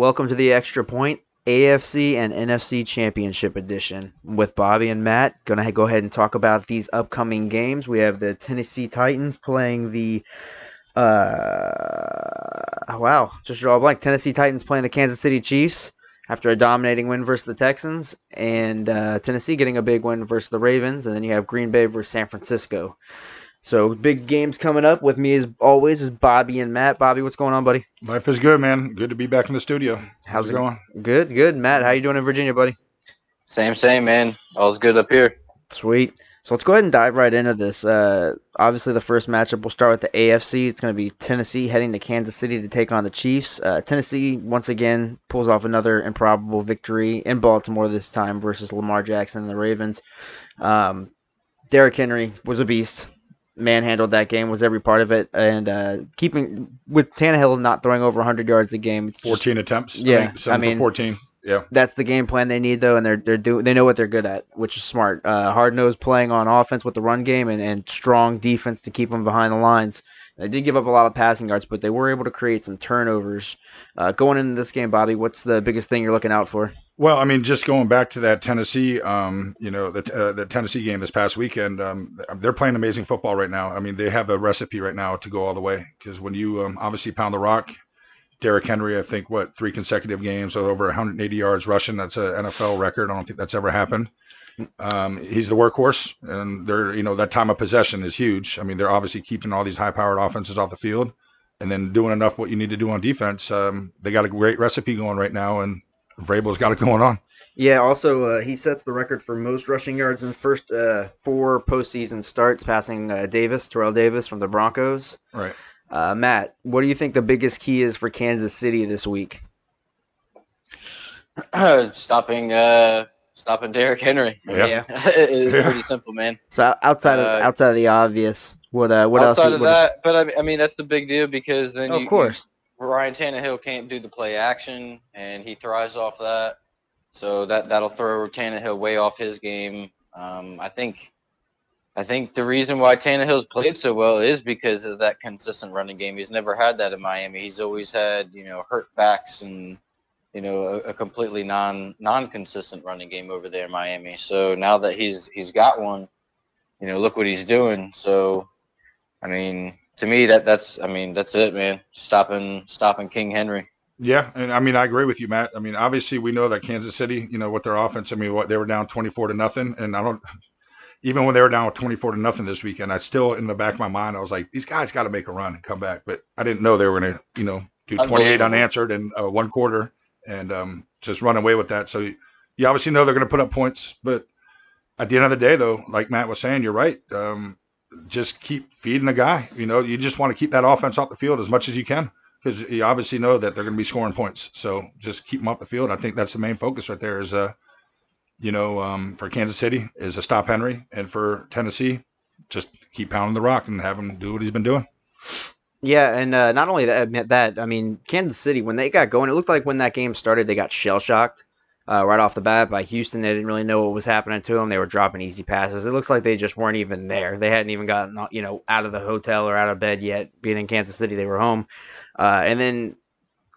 Welcome to the Extra Point AFC and NFC Championship Edition with Bobby and Matt. Gonna go ahead and talk about these upcoming games. We have the Tennessee Titans playing the uh wow, just draw a blank. Tennessee Titans playing the Kansas City Chiefs after a dominating win versus the Texans, and uh, Tennessee getting a big win versus the Ravens, and then you have Green Bay versus San Francisco. So big games coming up. With me as always is Bobby and Matt. Bobby, what's going on, buddy? Life is good, man. Good to be back in the studio. How's, How's it it going? Good, good. Matt, how you doing in Virginia, buddy? Same, same, man. All's good up here. Sweet. So let's go ahead and dive right into this. Uh, obviously, the first matchup we'll start with the AFC. It's going to be Tennessee heading to Kansas City to take on the Chiefs. Uh, Tennessee once again pulls off another improbable victory in Baltimore this time versus Lamar Jackson and the Ravens. Um, Derrick Henry was a beast. Manhandled that game, was every part of it, and uh, keeping with Tannehill not throwing over 100 yards a game. It's just- 14 attempts. Yeah, I mean- 14. Yeah. that's the game plan they need though, and they're they're do they know what they're good at, which is smart. Uh, hard nosed playing on offense with the run game and, and strong defense to keep them behind the lines. They did give up a lot of passing yards, but they were able to create some turnovers. Uh, going into this game, Bobby, what's the biggest thing you're looking out for? Well, I mean, just going back to that Tennessee, um, you know, the uh, the Tennessee game this past weekend, um, they're playing amazing football right now. I mean, they have a recipe right now to go all the way because when you um, obviously pound the rock, Derrick Henry, I think what three consecutive games over 180 yards rushing. That's an NFL record. I don't think that's ever happened. Um, he's the workhorse, and they're you know that time of possession is huge. I mean, they're obviously keeping all these high-powered offenses off the field, and then doing enough what you need to do on defense. Um, they got a great recipe going right now, and Vrabel's got it going on. Yeah, also uh, he sets the record for most rushing yards in the first uh, four postseason starts, passing uh, Davis, Terrell Davis from the Broncos. Right. Uh, Matt, what do you think the biggest key is for Kansas City this week? stopping, uh, stopping Derrick Henry. Yeah. it's Yeah. pretty simple, man. So outside of Uh, outside of the obvious, what uh, what Outside else? of what- that, but I mean, I mean that's the big deal because then of you, course. Ryan Tannehill can't do the play action, and he thrives off that. So that that'll throw Tannehill way off his game. Um, I think. I think the reason why Tannehill's played so well is because of that consistent running game. He's never had that in Miami. He's always had, you know, hurt backs and, you know, a, a completely non non consistent running game over there in Miami. So now that he's he's got one, you know, look what he's doing. So, I mean, to me that that's I mean that's it, man. Stopping stopping King Henry. Yeah, and I mean I agree with you, Matt. I mean obviously we know that Kansas City, you know, with their offense, I mean what they were down 24 to nothing, and I don't even when they were down 24 to nothing this weekend, I still in the back of my mind I was like these guys got to make a run and come back, but I didn't know they were going to, you know, do 28 unanswered in uh, one quarter and um, just run away with that. So you, you obviously know they're going to put up points, but at the end of the day, though, like Matt was saying, you're right. Um, just keep feeding the guy. You know, you just want to keep that offense off the field as much as you can because you obviously know that they're going to be scoring points. So just keep them off the field. I think that's the main focus right there. Is uh, you know, um, for Kansas City is to stop Henry, and for Tennessee, just keep pounding the rock and have him do what he's been doing. Yeah, and uh, not only that, that, I mean, Kansas City when they got going, it looked like when that game started, they got shell shocked uh, right off the bat by Houston. They didn't really know what was happening to them. They were dropping easy passes. It looks like they just weren't even there. They hadn't even gotten you know out of the hotel or out of bed yet. Being in Kansas City, they were home, uh, and then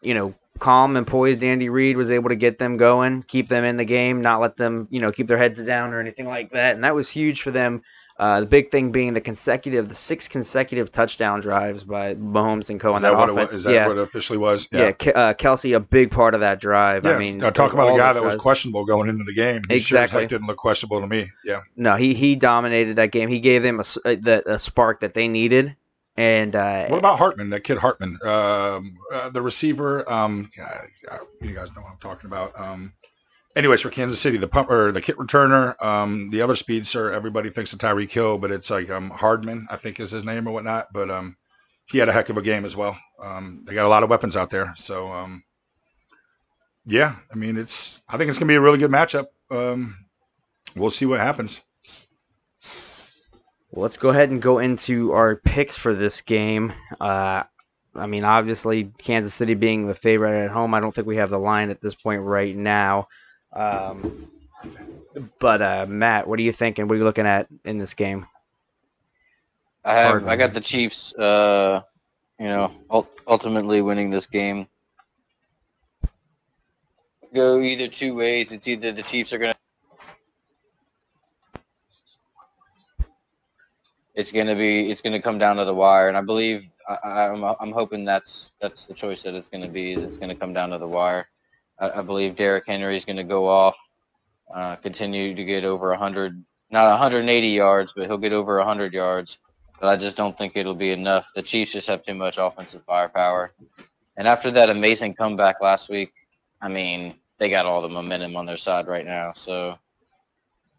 you know calm and poised Andy Reid was able to get them going, keep them in the game, not let them you know keep their heads down or anything like that, and that was huge for them. Uh, the big thing being the consecutive, the six consecutive touchdown drives by Mahomes and Co. Is on that, that, what it offense. was? Is that yeah, what it officially was? yeah. Ke- uh, Kelce, a big part of that drive. Yeah, I mean, uh, talk about a guy that was questionable going into the game. He Exactly. heck didn't look questionable to me. Yeah. No, he he dominated that game. He gave them a, a- the- a spark that they needed, and uh, What about Hardman? That kid Hardman, um, uh, the receiver. Um, yeah, yeah, you guys know what I'm talking about. Um, anyways, for Kansas City, the pump or the kit returner, um, the other speedster, everybody thinks of Tyreek Hill, but it's like um, Hardman, I think is his name or whatnot. But um, he had a heck of a game as well. Um, they got a lot of weapons out there, so um, yeah, I mean it's. I think it's gonna be a really good matchup. Um, we'll see what happens. Well, let's go ahead and go into our picks for this game. Uh, I mean, obviously, Kansas City being the favorite at home, I don't think we have the line at this point right now. Um, but uh, Matt, what are you thinking? What are you looking at in this game? I have I got the Chiefs. Uh, you know, ul- ultimately winning this game. go either two ways. It's either the Chiefs are gonna it's gonna be it's gonna come down to the wire, and I believe I, I'm I'm hoping that's that's the choice that it's gonna be. Is it's gonna come down to the wire. I, I believe Derrick Henry is gonna go off, uh, continue to get over 100, not 180 yards, but he'll get over 100 yards. But I just don't think it'll be enough. The Chiefs just have too much offensive firepower, and after that amazing comeback last week, I mean they got all the momentum on their side right now. So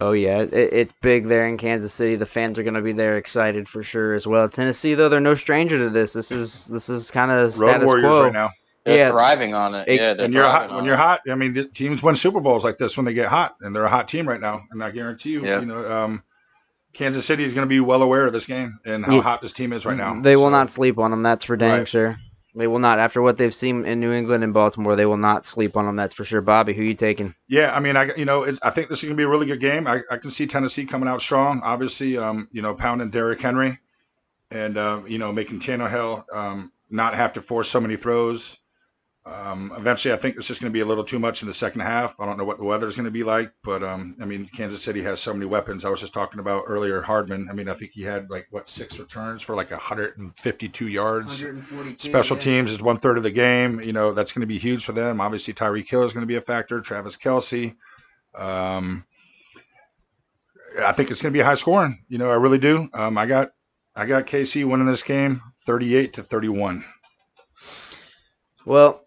Oh yeah, it, it's big there in Kansas City. The fans are going to be there, excited for sure as well. Tennessee, though, they're no stranger to this. This is this is kind of Road status Warriors quo. right now. They're Yeah. thriving on it. It- yeah, they're When you're hot, when you're hot, I mean, the teams win Super Bowls like this when they get hot, and they're a hot team right now. And I guarantee you, Yeah. you know, um, Kansas City is going to be well aware of this game and how Yeah. hot this team is right now. They will not sleep on them. That's for dang Right. sure. They will not. After what they've seen in New England and Baltimore, they will not sleep on them. That's for sure. Bobby, who you taking? Yeah, I mean, I you know, it's, I think this is going to be a really good game. I, I can see Tennessee coming out strong. Obviously, um, you know, pounding Derrick Henry, and uh, you know, making Tannehill um, not have to force so many throws. Um, eventually, I think it's just going to be a little too much in the second half. I don't know what the weather is going to be like, but um, I mean, Kansas City has so many weapons. I was just talking about earlier Hardman. I mean, I think he had like what six returns for like 152 yards. Special teams is one third of the game. You know, that's going to be huge for them. Obviously, Tyreek Hill is going to be a factor. Travis Kelce. Um, I think it's going to be high scoring. You know, I really do. Um, I got, I got KC winning this game, 38 to 31. Well,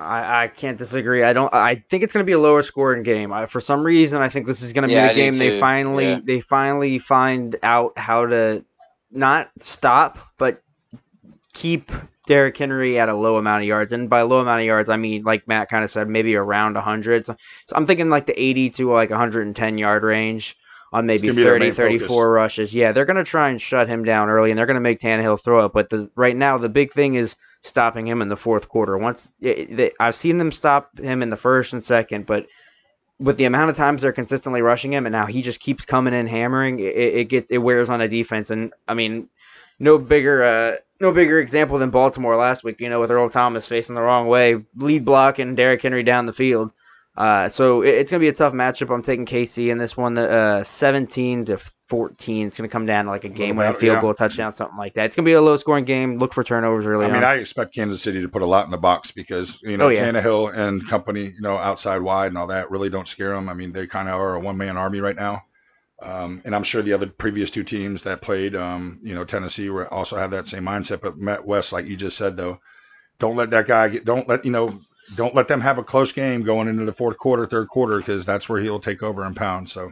I, I can't disagree. I don't. I think it's going to be a lower scoring game. I, for some reason, I think this is going to be I the game they finally Yeah. they finally find out how to not stop, but keep Derrick Henry at a low amount of yards. And by low amount of yards, I mean like Matt kind of said, maybe around 100. So, so I'm thinking like the 80 to like 110 yard range on maybe gonna be their 30, 34 focus. rushes. Yeah, they're going to try and shut him down early, and they're going to make Tannehill throw it. But the right now, the big thing is stopping him in the fourth quarter. Once it, they, I've seen them stop him in the first and second, but with the amount of times they're consistently rushing him, and now he just keeps coming in hammering, it, it gets it wears on a defense. And I mean, no bigger uh, no bigger example than Baltimore last week. You know, with Earl Thomas facing the wrong way, lead block, and Derrick Henry down the field. Uh, so it, it's gonna be a tough matchup. I'm taking KC in this one, uh, 17 to 14. It's gonna come down to like a game winning field yeah. goal, touchdown, something like that. It's gonna be a low scoring game. Look for turnovers early I mean, on. I expect Kansas City to put a lot in the box because you know Oh, yeah. Tannehill and company, you know, outside wide and all that really don't scare them. I mean, they kind of are a one man army right now. Um, and I'm sure the other previous two teams that played, um, you know, Tennessee were also have that same mindset. But Matt West, like you just said, though, don't let that guy get, don't let, you know, don't let them have a close game going into the fourth quarter, third quarter, because that's where he'll take over and pound. So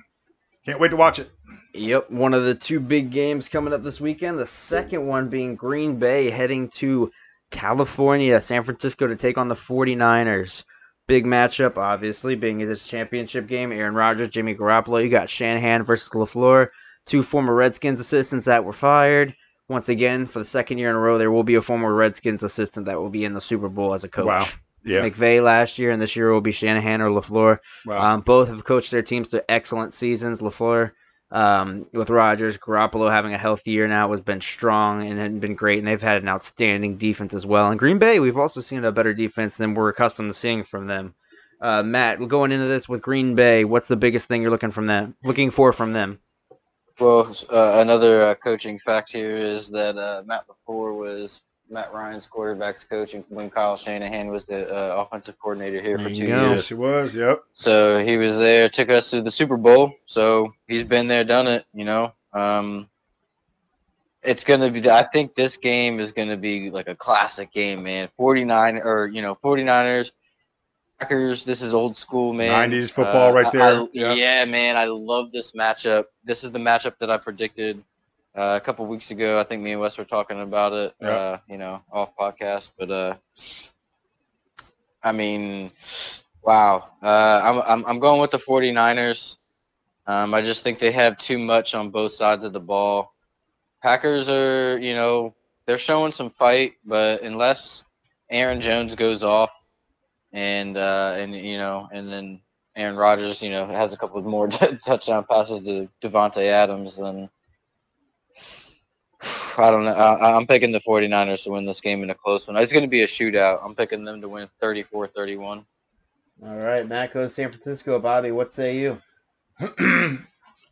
can't wait to watch it. Yep, one of the two big games coming up this weekend. The second one being Green Bay heading to California, San Francisco to take on the 49ers. Big matchup, obviously, being this championship game. Aaron Rodgers, Jimmy Garoppolo. You got Shanahan versus LaFleur, two former Redskins assistants that were fired. Once again, for the second year in a row, there will be a former Redskins assistant that will be in the Super Bowl as a coach. Wow. Yeah. McVay last year, and this year will be Shanahan or LaFleur. Wow. Um, both have coached their teams to excellent seasons. Lafleur, um, with Rodgers, Garoppolo having a healthy year now has been strong and had been great, and they've had an outstanding defense as well. And Green Bay, we've also seen a better defense than we're accustomed to seeing from them. Uh, Matt, going into this with Green Bay, what's the biggest thing you're looking from them? Looking for from them? Well, uh, another uh, coaching fact here is that uh, Matt LaFleur was Matt Ryan's quarterbacks coach and when Kyle Shanahan was the uh, offensive coordinator here There for two go. years. yes, he was. Yep. So he was there, took us to the Super Bowl. So he's been there, done it. You know, um, it's gonna be. I think this game is gonna be like a classic game, man. 49 or you know 49ers, Packers. This is old school, man. 90s football right I- there. I- Yeah. Yeah, man. I love this matchup. This is the matchup that I predicted uh, a couple weeks ago. I think me and Wes were talking about it. Yeah. Uh, you know, off podcast, but uh, I mean, wow. Uh, I'm, I'm I'm going with the 49ers. Um, I just think they have too much on both sides of the ball. Packers are, you know, they're showing some fight, but unless Aaron Jones goes off and uh, and you know, and then Aaron Rodgers, you know, has a couple more touchdown passes to Davante Adams, then I don't know. I, I'm picking the 49ers to win this game in a close one. It's going to be a shootout. I'm picking them to win 34-31. All right, Matt goes San Francisco. Bobby, what say you?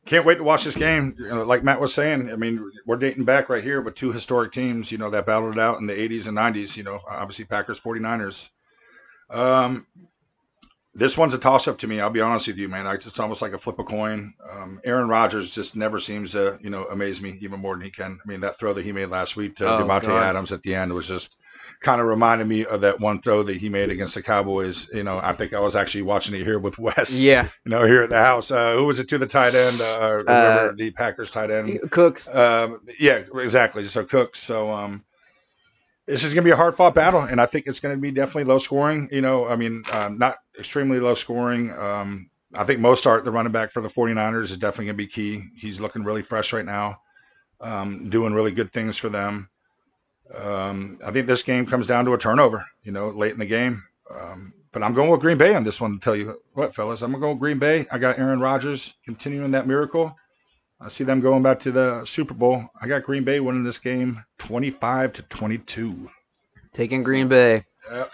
Can't wait to watch this game. Like Matt was saying, I mean, we're dating back right here with two historic teams, you know, that battled it out in the 80s and 90s, you know, obviously Packers, 49ers. Um, this one's a toss up to me. I'll be honest with you, man. I, it's almost like a flip a coin. Um, Aaron Rodgers just never seems to, you know, amaze me even more than he can. I mean, that throw that he made last week to Oh, Davante God. Adams at the end was just kind of reminded me of that one throw that he made against the Cowboys. You know, I think I was actually watching it here with Wes. Yeah, You know, here at the house. Uh, who was it to the tight end? Uh, whoever the Packers tight end. Cooks. Um, yeah, exactly. So Cooks. So um, this is going to be a hard fought battle, and I think it's going to be definitely low scoring. You know, I mean, um, not extremely low scoring. Um, I think Mostert, the running back for the 49ers, is definitely going to be key. He's looking really fresh right now, um, doing really good things for them. Um, I think this game comes down to a turnover, you know, late in the game. Um, but I'm going with Green Bay on this one to tell you what, fellas. I'm going to go with Green Bay. I got Aaron Rodgers continuing that miracle. I see them going back to the Super Bowl. I got Green Bay winning this game 25 to 22. Taking Green Bay. Yep.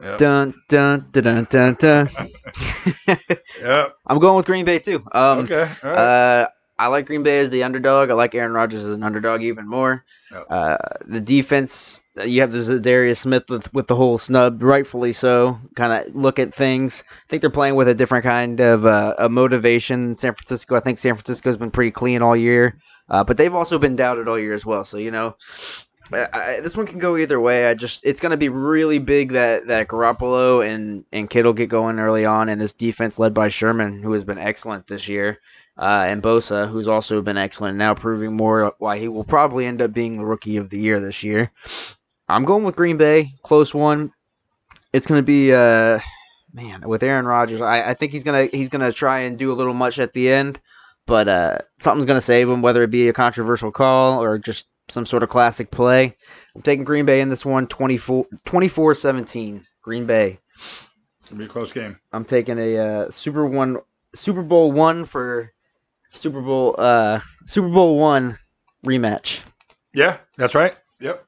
Yep. Dun dun dun dun dun. dun. Yep. I'm going with Green Bay too. Um, okay. Right. Uh, I like Green Bay as the underdog. I like Aaron Rodgers as an underdog even more. Yep. Uh, the defense, you have the Darius Smith with, with the whole snub, rightfully so. Kind of look at things. I think they're playing with a different kind of uh, a motivation. San Francisco, I think San Francisco's been pretty clean all year, uh, but they've also been doubted all year as well. So you know, I, this one can go either way. I just it's going to be really big that that Garoppolo and and Kittle get going early on, and this defense led by Sherman, who has been excellent this year, uh, and Bosa, who's also been excellent, now proving more why he will probably end up being the rookie of the year this year. I'm going with Green Bay, close one. It's going to be uh man with Aaron Rodgers. I, I think he's gonna he's gonna try and do a little much at the end, but uh something's gonna save him, whether it be a controversial call or just some sort of classic play. I'm taking Green Bay in this one, 24 24-17. Green Bay. It's going to be a close game. I'm taking a uh, Super One, Super Bowl one for Super Bowl, uh, Super Bowl one rematch, Yeah, that's right. Yep.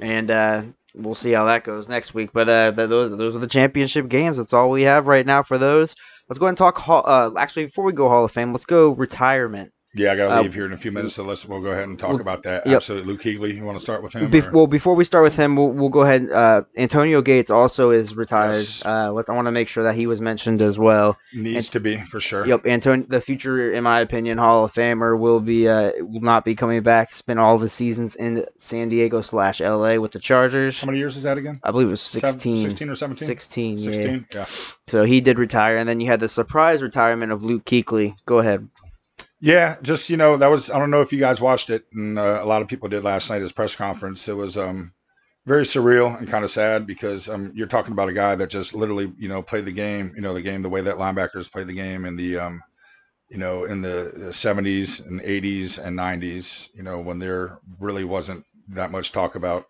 and uh, we'll see how that goes next week. But uh, th- those those are the championship games. That's all we have right now for those. Let's go ahead and talk. Hall, uh, actually, before we go Hall of Fame, let's go retirement. Yeah, I got to Uh, leave here in a few minutes, so let's we'll go ahead and talk Well, about that. yep. Absolutely. Luke Kuechly, you want to start with him? Well, before we start with him, we'll, we'll go ahead. Uh, Antonio Gates also is retired. Yes. Uh, let's. I want to make sure that he was mentioned as well. Needs to be for sure. Yep, Antonio, the future, in my opinion, Hall of Famer will be uh, will not be coming back. Spent all of his seasons in San Diego slash L.A. with the Chargers. How many years is that again? I believe it was Seven- 16. 16 or 17? 16, 16. Yeah. So he did retire, and then you had the surprise retirement of Luke Kuechly. Go ahead. Yeah, just you know, that was I don't know if you guys watched it, and uh, a lot of people did last night. His press conference. It was um very surreal and kind of sad because um you're talking about a guy that just literally you know played the game, you know the game the way that linebackers play the game in the um you know in the, the 70s and 80s and 90s, you know when there really wasn't that much talk about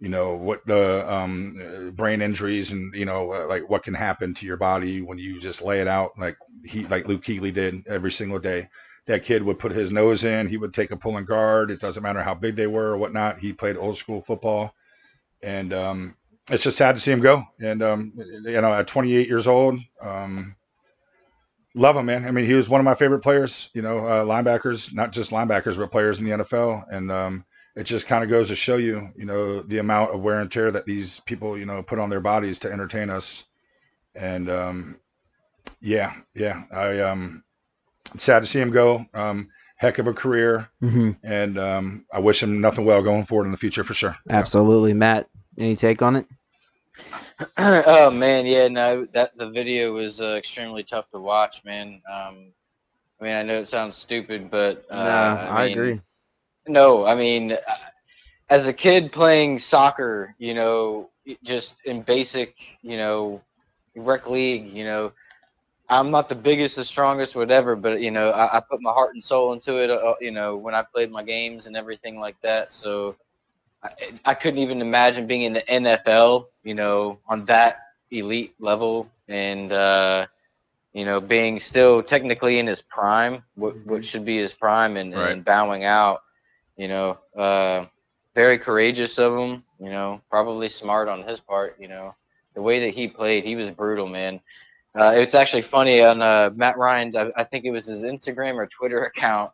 you know what the um brain injuries and you know uh, like what can happen to your body when you just lay it out like he like Luke Kuechly did every single day that kid would put his nose in. He would take a pulling guard. It doesn't matter how big they were or whatnot. He played old school football, and um, it's just sad to see him go. And um, you know, at 28 years old, um, love him, man. I mean, he was one of my favorite players. You know, uh, linebackers, not just linebackers, but players in the NFL. And um, it just kind of goes to show you, you know, the amount of wear and tear that these people, you know, put on their bodies to entertain us. And um, yeah, yeah, I um, sad to see him go. Um, heck of a career, Mm-hmm. and um, I wish him nothing well going forward in the future for sure. Yeah. Absolutely, Matt. Any take on it? oh man, yeah, no, that the video was uh, extremely tough to watch, man. Um, I mean, I know it sounds stupid, but uh, no, I, mean, agree. No, I mean, uh, as a kid playing soccer, you know, just in basic, you know, rec league, you know, I'm not the biggest, the strongest, whatever, but you know, I, I put my heart and soul into it. Uh, you know, when I played my games and everything like that. So I, I couldn't even imagine being in the NFL, you know, on that elite level, and uh, you know, being still technically in his prime, what what should be his prime, and, Right. and bowing out. You know, uh, very courageous of him. You know, probably smart on his part. You know, the way that he played, he was brutal, man. Uh, it's actually funny on uh, Matt Ryan's, I, I think it was his Instagram or Twitter account.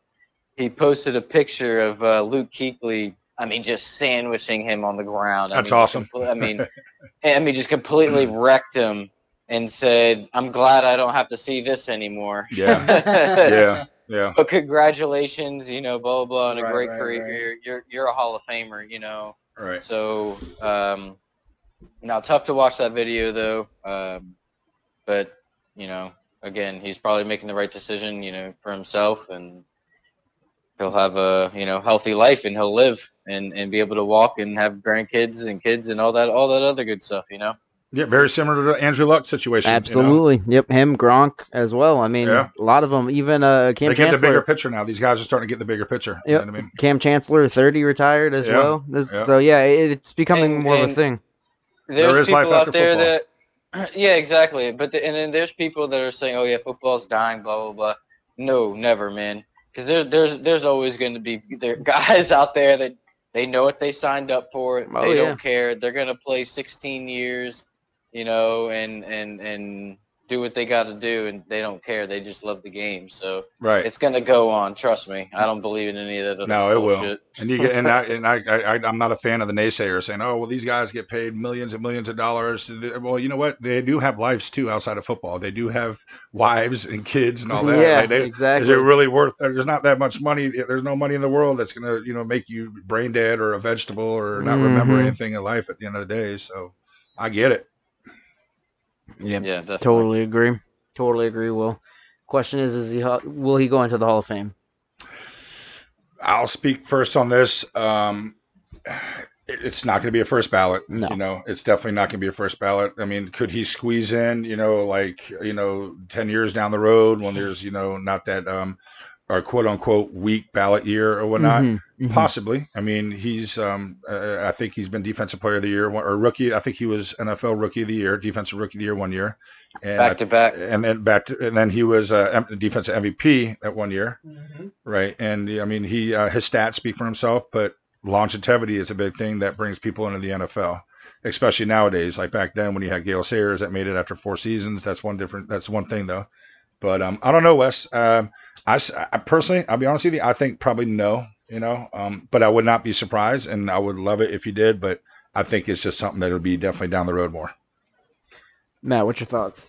He posted a picture of uh, Luke Kuechly. I mean, just sandwiching him on the ground. I That's mean, just awesome. compl- I mean, I mean, just completely wrecked him and said, "I'm glad I don't have to see this anymore." Yeah. yeah, yeah, But congratulations, you know, blah blah blah, and a Right, great right, career. right. You're, you're you're a Hall of Famer, you know. right. So, um, now tough to watch that video though. Um, but you know, again, he's probably making the right decision, you know, for himself, and he'll have a you know healthy life, and he'll live and and be able to walk and have grandkids and kids and all that all that other good stuff, you know. Yeah, very similar to the Andrew Luck situation. you know? Absolutely. Yep. Him, Gronk as well. I mean, Yeah. a lot of them. Even uh, Cam They get the bigger picture now. These guys are starting to get the bigger picture. You Yep. know what I mean? Cam Chancellor, 30, retired as Yeah, well. There's, yeah. So yeah, it, it's becoming And- more of a thing. there's There is life people after out there football. that yeah exactly. But the, and then there's people that are saying oh yeah football's dying blah blah blah. No never man. Because there's there's there's always going to be there guys out there that they know what they signed up for. Oh, they yeah. don't care. They're going to play 16 years you know and and and do what they got to do and they don't care they just love the game so Right. it's going to go on trust me i don't believe in any of that other No, it will. bullshit. And you get and I and I, I I'm not a fan of the naysayers saying, oh well, these guys get paid millions and millions of dollars. Well, you know what? They do have lives too outside of football. They do have wives and kids and all that. Yeah, Like, they- exactly. Is it really worth? There's not that much money. There's no money in the world that's gonna you know make you brain dead or a vegetable or not remember Mhm. anything in life at the end of the day. So I get it. Yep. yeah definitely. Totally agree. Totally agree. Will. Question is, is he will he go into the Hall of Fame? I'll speak first on this. Um, it's not going to be a first ballot. No. You know, it's definitely not going to be a first ballot. I mean, could he squeeze in, you know, like, you know, 10 years down the road when there's, you know, not that, um, or quote unquote weak ballot year or whatnot? Mhm, mhm. Possibly. I mean, he's, um, uh, I think he's been defensive player of the year or rookie. I think he was NFL rookie of the year, defensive rookie of the year one year. And I back to back and then back to, and then he was uh, M- defensive MVP at one year, right? And I mean, he uh, his stats speak for himself, but longevity is a big thing that brings people into the NFL, especially nowadays. Like back then when you had Gale Sayers that made it after four seasons, that's one different. That's one thing though. But um, I don't know, Wes. Um, I, s- I personally, I'll be honest with you, I think probably no. You know, um, but I would not be surprised, and I would love it if he did. But I think it's just something that would be definitely down the road more. Matt, what's your thoughts?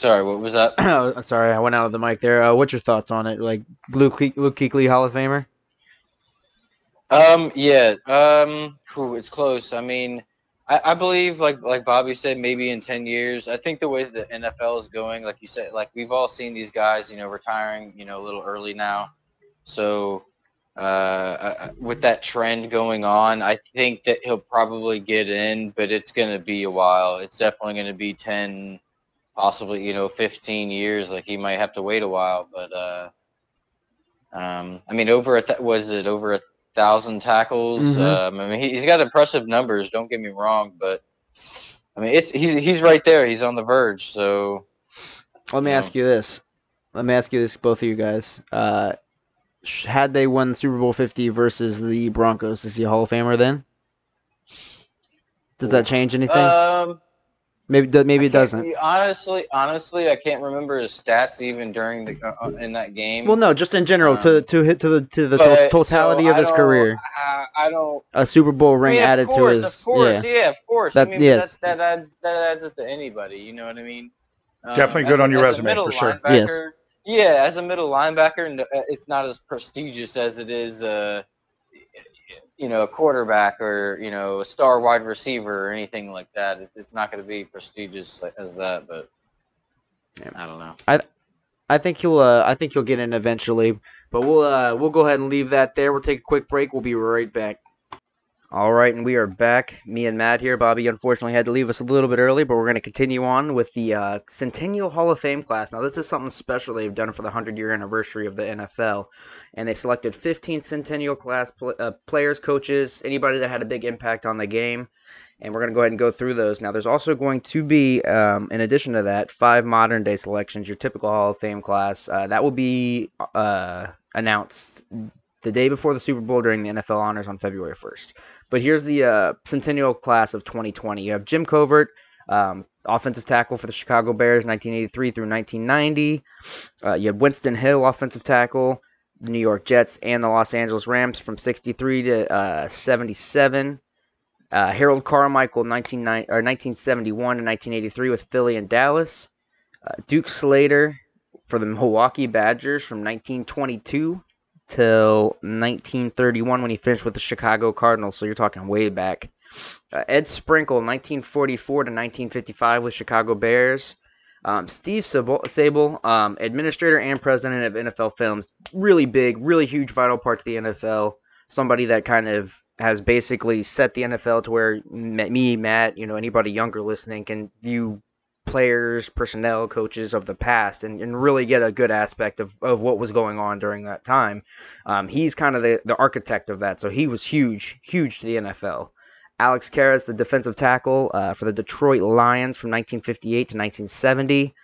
sorry what was that Oh, Sorry, I went out of the mic there. Uh, what's your thoughts on it? Like Luke Ke- Luke Kuechly, Hall of Famer? Um, yeah, um, phew, it's close. I mean, I, I believe, like like Bobby said, maybe in ten years. I think the way the NFL is going, like you said, like we've all seen these guys, you know, retiring, you know, a little early now. So, uh, with that trend going on, I think that he'll probably get in, but it's gonna be a while. It's definitely gonna be ten, possibly, you know, fifteen years. Like he might have to wait a while, but uh, um, I mean, over a th- was it over a thousand tackles. Mhm. Um, I mean, he, he's got impressive numbers. Don't get me wrong, but I mean, it's he's he's right there. He's on the verge. So Let me Yeah. ask you this. Let me ask you this, both of you guys. Uh, had they won Super Bowl 50 versus the Broncos, is he a Hall of Famer then? Does that change anything? um, maybe maybe it doesn't. Honestly, honestly, I can't remember his stats even during the uh, uh, in that game. Well, no, just in general, to Um, to hit to the to the But, totality so of I his career. I, I don't. A Super Bowl ring I mean, added course, to his Of course, yeah. yeah, of course. That- I mean, yes. that, that adds that adds it to anybody. You know what I mean? Um, Definitely good a- on your resume, for sure. Yes. Yeah, as a middle linebacker, n- uh, it's not as prestigious as it is, uh, you know, a quarterback or you know a star wide receiver or anything like that. It's, it's not going to be prestigious as that, but Yeah. I don't know. I think he'll uh, I think he'll get in eventually. But we'll uh, we'll go ahead and leave that there. We'll take a quick break. We'll be right back. All right, and we are back. Me and Matt here. Bobby unfortunately had to leave us a little bit early, but we're going to continue on with the uh, Centennial Hall of Fame class. Now, this is something special they've done for the 100 year anniversary of the NFL. And they selected 15 Centennial class pl- uh, players, coaches, anybody that had a big impact on the game. And we're going to go ahead and go through those. Now, there's also going to be, um, in addition to that, five modern day selections, your typical Hall of Fame class. Uh, that will be uh, announced the day before the Super Bowl during the NFL honors on February 1st. But here's the uh, Centennial class of 2020. You have Jim Covert, um, offensive tackle for the Chicago Bears, 1983 through 1990. Uh, you have Winston Hill, offensive tackle, the New York Jets and the Los Angeles Rams from 63 to uh, 77. Uh, Harold Carmichael, 1971 to 1983 with Philly and Dallas. Uh, Duke Slater for the Milwaukee Badgers from 1922 till 1931 when he finished with the Chicago Cardinals. So you're talking way back. Uh, Ed Sprinkle, 1944 to 1955 with Chicago Bears. Um, Steve Sabol, um, administrator and president of NFL Films, really big, really huge, vital part to the NFL. Somebody that kind of has basically set the NFL to where me, Matt, you know, anybody younger listening can view players, personnel, coaches of the past and, and really get a good aspect of, of what was going on during that time. Um, he's kind of the, the architect of that. So he was huge, huge to the NFL. Alex Karras, the defensive tackle uh, for the Detroit Lions from 1958 to 1970.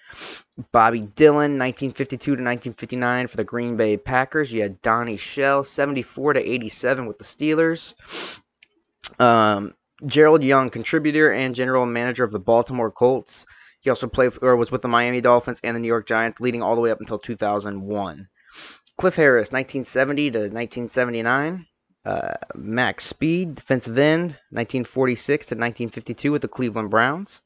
Bobby Dillon, 1952 to 1959 for the Green Bay Packers. You had Donnie Shell, 74 to 87 with the Steelers. Um, Gerald Young, contributor and general manager of the Baltimore Colts. He also played or was with the Miami Dolphins and the New York Giants, leading all the way up until 2001. Cliff Harris, 1970 to 1979. Uh, Max Speed, defensive end, 1946 to 1952 with the Cleveland Browns.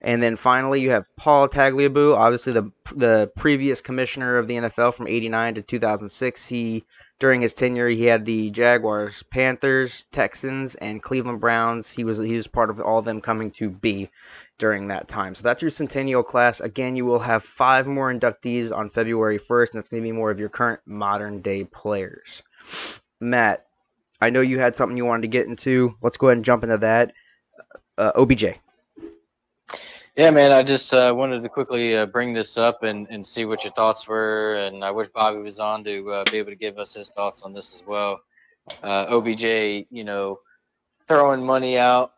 And then finally, you have Paul Tagliabue, obviously the the previous commissioner of the NFL from '89 to 2006. He during his tenure, he had the Jaguars, Panthers, Texans, and Cleveland Browns. He was he was part of all of them coming to be during that time. So that's your centennial class. Again, you will have five more inductees on February 1st, and that's going to be more of your current modern day players. Matt, I know you had something you wanted to get into. Let's go ahead and jump into that. Uh, OBJ. Yeah, man. I just uh, wanted to quickly uh, bring this up and, and see what your thoughts were, and I wish Bobby was on to uh, be able to give us his thoughts on this as well. Uh, OBJ, you know, throwing money out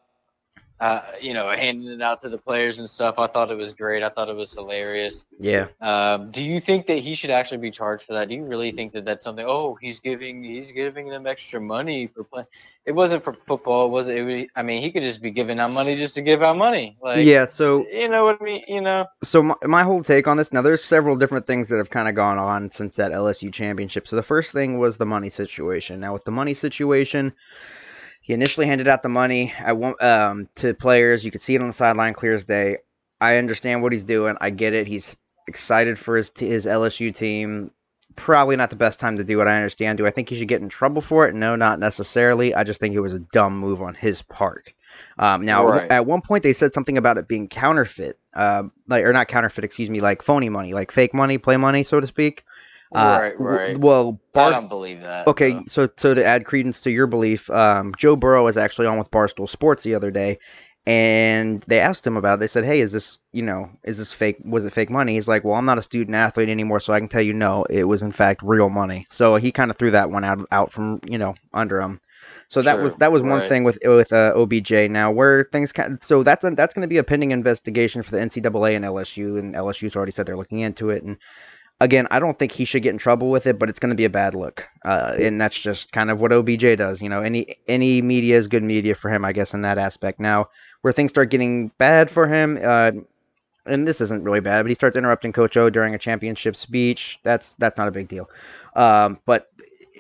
uh, you know, handing it out to the players and stuff. I thought it was great. I thought it was hilarious. Yeah. Um, do you think that he should actually be charged for that? Do you really think that that's something? Oh, he's giving he's giving them extra money for playing. It wasn't for football. It was it? Was, I mean, he could just be giving out money just to give out money. Like yeah. So you know what I mean? You know. So my, my whole take on this. Now, there's several different things that have kind of gone on since that LSU championship. So the first thing was the money situation. Now with the money situation he initially handed out the money one, um, to players. You could see it on the sideline clear as day. I understand what he's doing. I get it. He's excited for his his LSU team. Probably not the best time to do it. I understand. Do I think he should get in trouble for it? No, not necessarily. I just think it was a dumb move on his part. Um, now, right. at one point, they said something about it being counterfeit, uh, like or not counterfeit, excuse me, like phony money, like fake money, play money, so to speak. Uh, right, right. well, Bar- I don't believe that. Okay, though. so so to add credence to your belief, um, Joe Burrow was actually on with Barstool Sports the other day, and they asked him about. it. They said, "Hey, is this you know is this fake? Was it fake money?" He's like, "Well, I'm not a student athlete anymore, so I can tell you no, it was in fact real money." So he kind of threw that one out out from you know under him. So that was that was one thing with with uh, OBJ. Now where things kind of, so that's a, that's going to be a pending investigation for the NCAA and LSU, and LSU's already said they're looking into it, and again, I don't think he should get in trouble with it, but it's going to be a bad look, uh, and that's just kind of what OBJ does. You know, any any media is good media for him, I guess, in that aspect. Now, where things start getting bad for him, uh, and this isn't really bad, but he starts interrupting Coach O during a championship speech. That's that's not a big deal. Um, but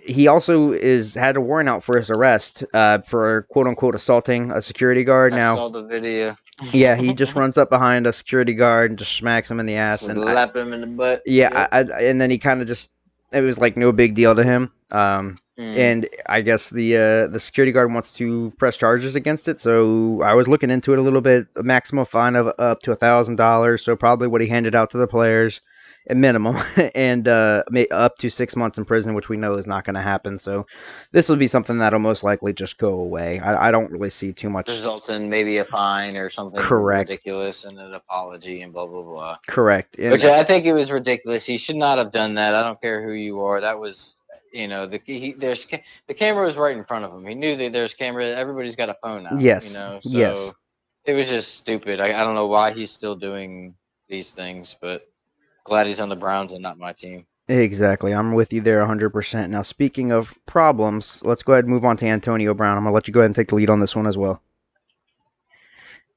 he also is had a warrant out for his arrest uh, for quote unquote assaulting a security guard. I now, saw the video. Yeah, he just runs up behind a security guard and just smacks him in the ass and slap him in the butt. Yeah, yep. I, I, and then he kind of just it was like no big deal to him. Um, mm. and I guess the uh, the security guard wants to press charges against it. So I was looking into it a little bit. A maximum fine of up to a thousand dollars. So probably what he handed out to the players at minimum, and uh, up to six months in prison, which we know is not going to happen. So this will be something that'll most likely just go away. I, I don't really see too much. Result in maybe a fine or something Correct. ridiculous and an apology and blah blah blah. Correct. And which I think it was ridiculous. He should not have done that. I don't care who you are. That was you know the he, there's the camera was right in front of him. He knew that there's camera. Everybody's got a phone now. Yes. You know. So yes. It was just stupid. I, I don't know why he's still doing these things, but glad he's on the Browns and not my team. Exactly. I'm with you there 100%. Now, speaking of problems, let's go ahead and move on to Antonio Brown. I'm going to let you go ahead and take the lead on this one as well.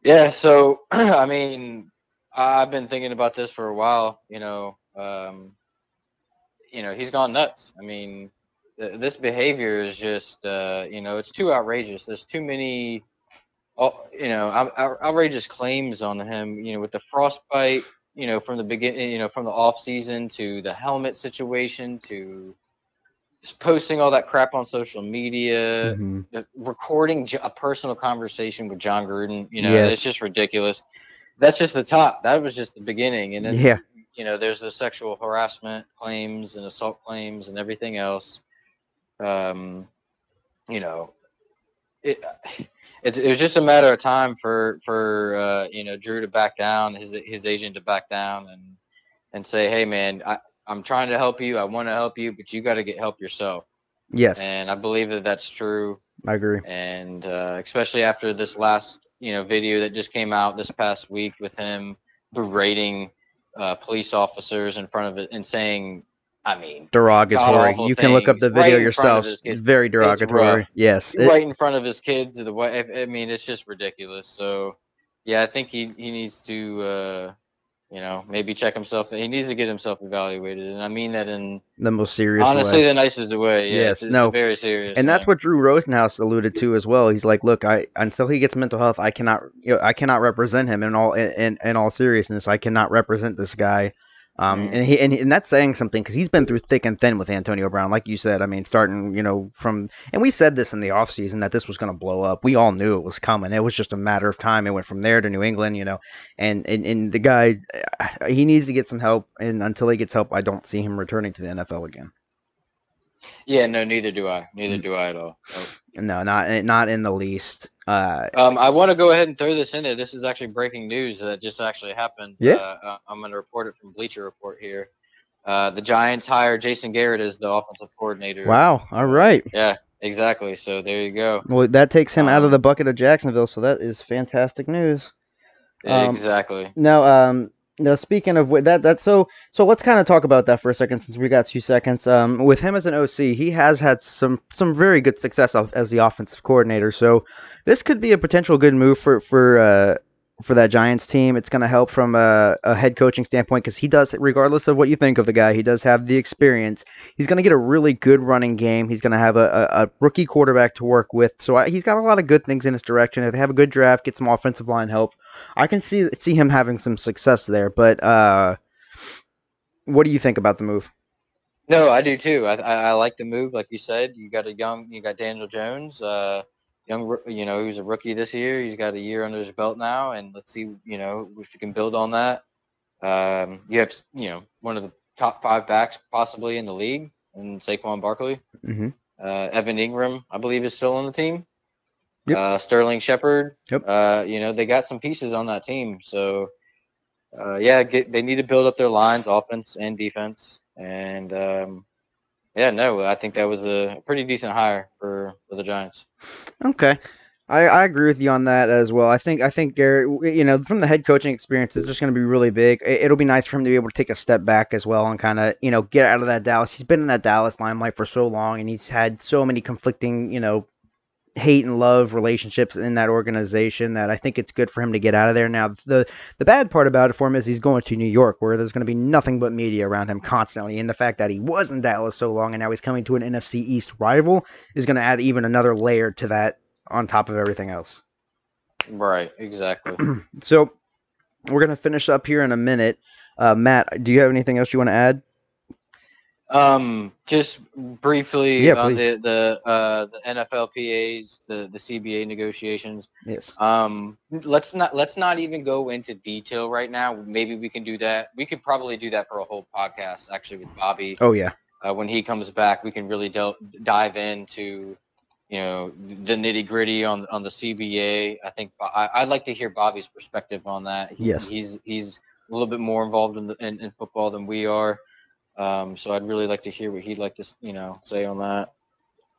Yeah, so I mean, I've been thinking about this for a while. You know, um, you know, he's gone nuts. I mean, th- this behavior is just, uh, you know, it's too outrageous. There's too many, oh, you know, out- out- outrageous claims on him. You know, with the frostbite. You know, from the beginning. You know, from the off season to the helmet situation to just posting all that crap on social media Mhm. uh, recording a personal conversation with Jon Gruden, you know, Yes. it's just ridiculous. That's just the top. That was just the beginning, and then Yeah. you know, there's the sexual harassment claims and assault claims and everything else. Um, you know, it, it it was just a matter of time for for uh, you know Drew to back down, his his agent to back down, and and say, hey man, I I'm trying to help you, I want to help you, but you got to get help yourself. Yes, And I believe that that's true I agree. and uh, especially after this last you know video that just came out this past week with him berating uh, police officers in front of it and saying, I mean, Derogatory. You can look up the video in of yourself. his It's very derogatory. rough. Yes. it- right in front of his kids. The way I, mean, it's just ridiculous. So, yeah, I think he he needs to, uh, you know, maybe check himself. He needs to get himself evaluated, and I mean that in the most serious honestly way. the nicest way. Yeah, Yes, it's, it's no. very serious. And that's what Drew Rosenhaus alluded to as well. He's like, "Look, I until he gets mental health, I cannot, you know, I cannot represent him in all in, in all seriousness. I cannot represent this guy." Um, Mhm. and he and, and that's saying something because he's been through thick and thin with Antonio Brown, like you said. I mean, starting, you know, from and we said this in the offseason that this was going to blow up. We all knew it was coming. It was just a matter of time. It went from there to New England, you know, and and, and the guy, uh, he needs to get some help. And until he gets help, I don't see him returning to the NFL again. Yeah, no, neither do I. Neither Mm. do I at all. Nope. No, not not in the least. Uh, Um, I want to go ahead and throw this in there. This is actually breaking news that just actually happened. Yeah. Uh, I'm going to report it from Bleacher Report here. Uh, the Giants hire Jason Garrett as the offensive coordinator. wow. All right. Yeah, exactly. So there you go. Well, that takes him out of Um, the bucket of Jacksonville, so that is fantastic news. Um, exactly. Now, um, now speaking of that, that's so. So let's kind of talk about that for a second, since we got two seconds. Um, with him as an OC, he has had some some very good success as the offensive coordinator. So this could be a potential good move for for uh, for that Giants team. It's going to help from a, a head coaching standpoint because he does, regardless of what you think of the guy, he does have the experience. He's going to get a really good running game. He's going to have a, a, a rookie quarterback to work with. So I, he's got a lot of good things in his direction. If they have a good draft, get some offensive line help. I can see see him having some success there, but uh, what do you think about the move? No, I do too. I, I I like the move, like you said. You got a young, you got Daniel Jones, uh, young, you know, he was a rookie this year. He's got a year under his belt now, and let's see, you know, if we can build on that. Um, you have, you know, one of the top five backs possibly in the league, and Saquon Barkley. hmm Uh, Evan Engram, I believe, is still on the team. Yep. Uh, Sterling Shepard. Yep. Uh, you know, they got some pieces on that team, so uh, yeah, get, they need to build up their lines, offense and defense, and um, yeah, no, I think that was a pretty decent hire for for the Giants. Okay. I, I agree with you on that as well. I think I think Garrett, you know, from the head coaching experience, is just going to be really big. It, it'll be nice for him to be able to take a step back as well and kind of, you know, get out of that Dallas. He's been in that Dallas limelight for so long, and he's had so many conflicting, you know, hate and love relationships in that organization that I think it's good for him to get out of there. Now, the the bad part about it for him is he's going to New York, where there's going to be nothing but media around him constantly, and the fact that he was in Dallas so long and now he's coming to an NFC East rival is going to add even another layer to that on top of everything else. Right, exactly. So we're going to finish up here in a minute. Uh, Matt, do you have anything else you want to add? Um, just briefly Yeah, on please. the the uh, the NFLPA's the the CBA negotiations. Yes. Um, let's not let's not even go into detail right now. Maybe we can do that. We could probably do that for a whole podcast, actually, with Bobby. Oh yeah. Uh, when he comes back, we can really del- dive into, you know, the nitty gritty on on the CBA. I think I, I'd like to hear Bobby's perspective on that. He, Yes. he's he's a little bit more involved in, the, in in football than we are. Um, so I'd really like to hear what he'd like to, you know, say on that.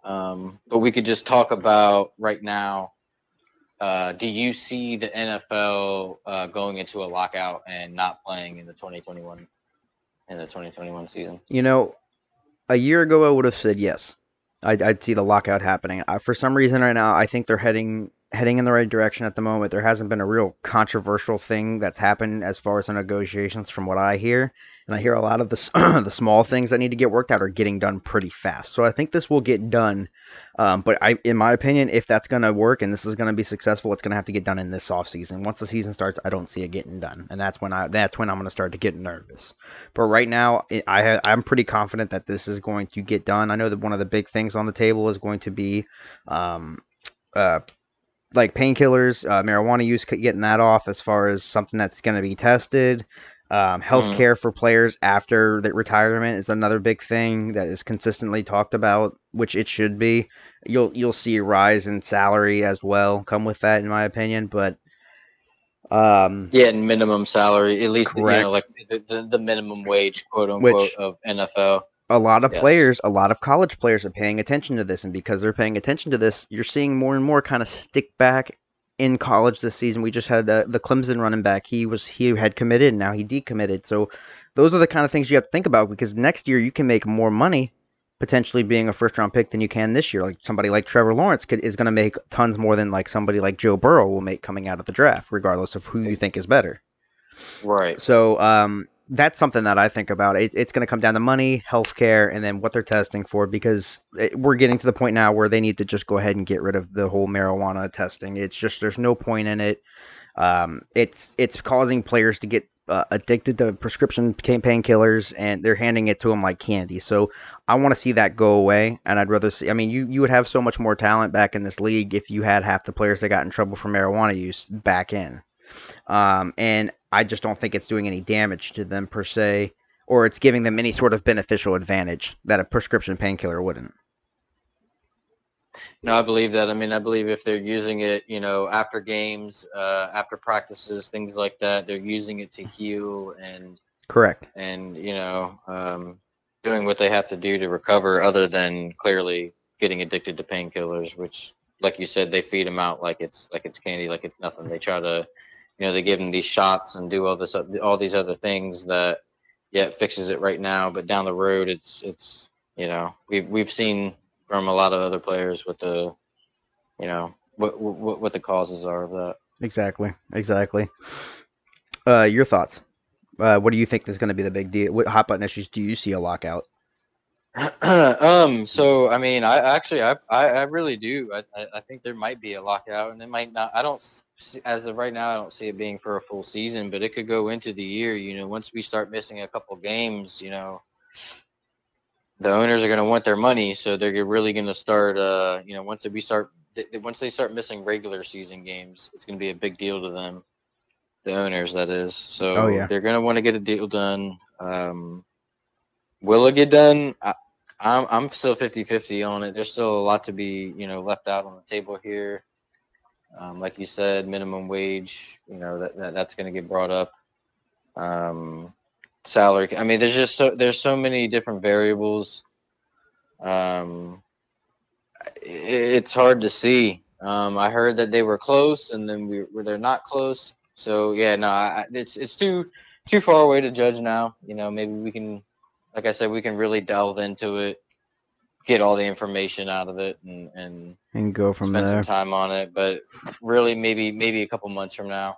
Um, but we could just talk about right now. Uh, do you see the NFL uh, going into a lockout and not playing in the 2021 in the 2021 season. You know, a year ago I would have said yes. I'd, I'd see the lockout happening. Uh, for some reason, right now, I think they're heading heading in the right direction at the moment. There hasn't been a real controversial thing that's happened as far as the negotiations, from what I hear, and I hear a lot of the the small things that need to get worked out are getting done pretty fast. So I think this will get done. Um, but I, in my opinion, if that's going to work and this is going to be successful, it's going to have to get done in this off season. Once the season starts, I don't see it getting done, and that's when I that's when I'm going to start to get nervous. But right now, I I'm pretty confident that this is going to get done. I know that one of the big things on the table is going to be um, uh, like painkillers, uh, marijuana use, getting that off as far as something that's going to be tested. Um, health Mm. care for players after the retirement is another big thing that is consistently talked about, which it should be. You'll you'll see a rise in salary as well come with that, in my opinion. But um, Yeah, and minimum salary, at least you know, like the, the, the minimum wage, quote Which- unquote, of NFL. A lot of Yes. players, a lot of college players are paying attention to this, and because they're paying attention to this, you're seeing more and more kind of stick back in college this season. We just had the, the Clemson running back. He was he had committed, and now he decommitted. So those are the kind of things you have to think about because next year you can make more money potentially being a first round pick than you can this year. Like somebody like Trevor Lawrence could, is going to make tons more than like somebody like Joe Burrow will make coming out of the draft, regardless of who you think is better. Right. So um, that's something that I think about. It, it's going to come down to money, healthcare, and then what they're testing for because it, we're getting to the point now where they need to just go ahead and get rid of the whole marijuana testing. It's just there's no point in it. Um, it's it's causing players to get uh, addicted to prescription pain- painkillers, and they're handing it to them like candy. So I want to see that go away, and I'd rather see. I mean, you you would have so much more talent back in this league if you had half the players that got in trouble for marijuana use back in. Um, and I just don't think it's doing any damage to them per se, or it's giving them any sort of beneficial advantage that a prescription painkiller wouldn't. No, I believe that. I mean, I believe if they're using it, you know, after games, uh, after practices, things like that, they're using it to heal and Correct. and you know, um, doing what they have to do to recover, other than clearly getting addicted to painkillers, which, like you said, they feed them out like it's like it's candy, like it's nothing. They try to, you know, they give them these shots and do all this, all these other things that, yeah, it fixes it right now, but down the road, it's it's you know, we've we've seen from a lot of other players what the, you know, what what what the causes are of that. Exactly. Exactly. Uh, your thoughts? Uh, what do you think is going to be the big deal? What hot button issues do you see a lockout? um. So I mean, I actually, I, I, I really do. I, I, I think there might be a lockout, and it might not. I don't, see- as of right now, I don't see it being for a full season, but it could go into the year. You know, once we start missing a couple games, you know, the owners are going to want their money, so they're really going to start. Uh, you know, once we start, th- once they start missing regular season games, it's going to be a big deal to them. The owners, that is. So Oh, yeah. they're going to want to get a deal done. Um, will it get done? I, I'm I'm still 50-50 on it. There's still a lot to be, you know, left out on the table here. Um, like you said, minimum wage, you know, that, that that's going to get brought up. Um, salary. I mean, there's just so there's so many different variables. Um, i it's hard to see. Um, I heard that they were close, and then we were they're not close. So yeah, no, I- it's it's too too far away to judge now. You know, maybe we can, like I said, we can really delve into it, get all the information out of it, and and And go from spend there. some time on it. But really, maybe maybe a couple months from now,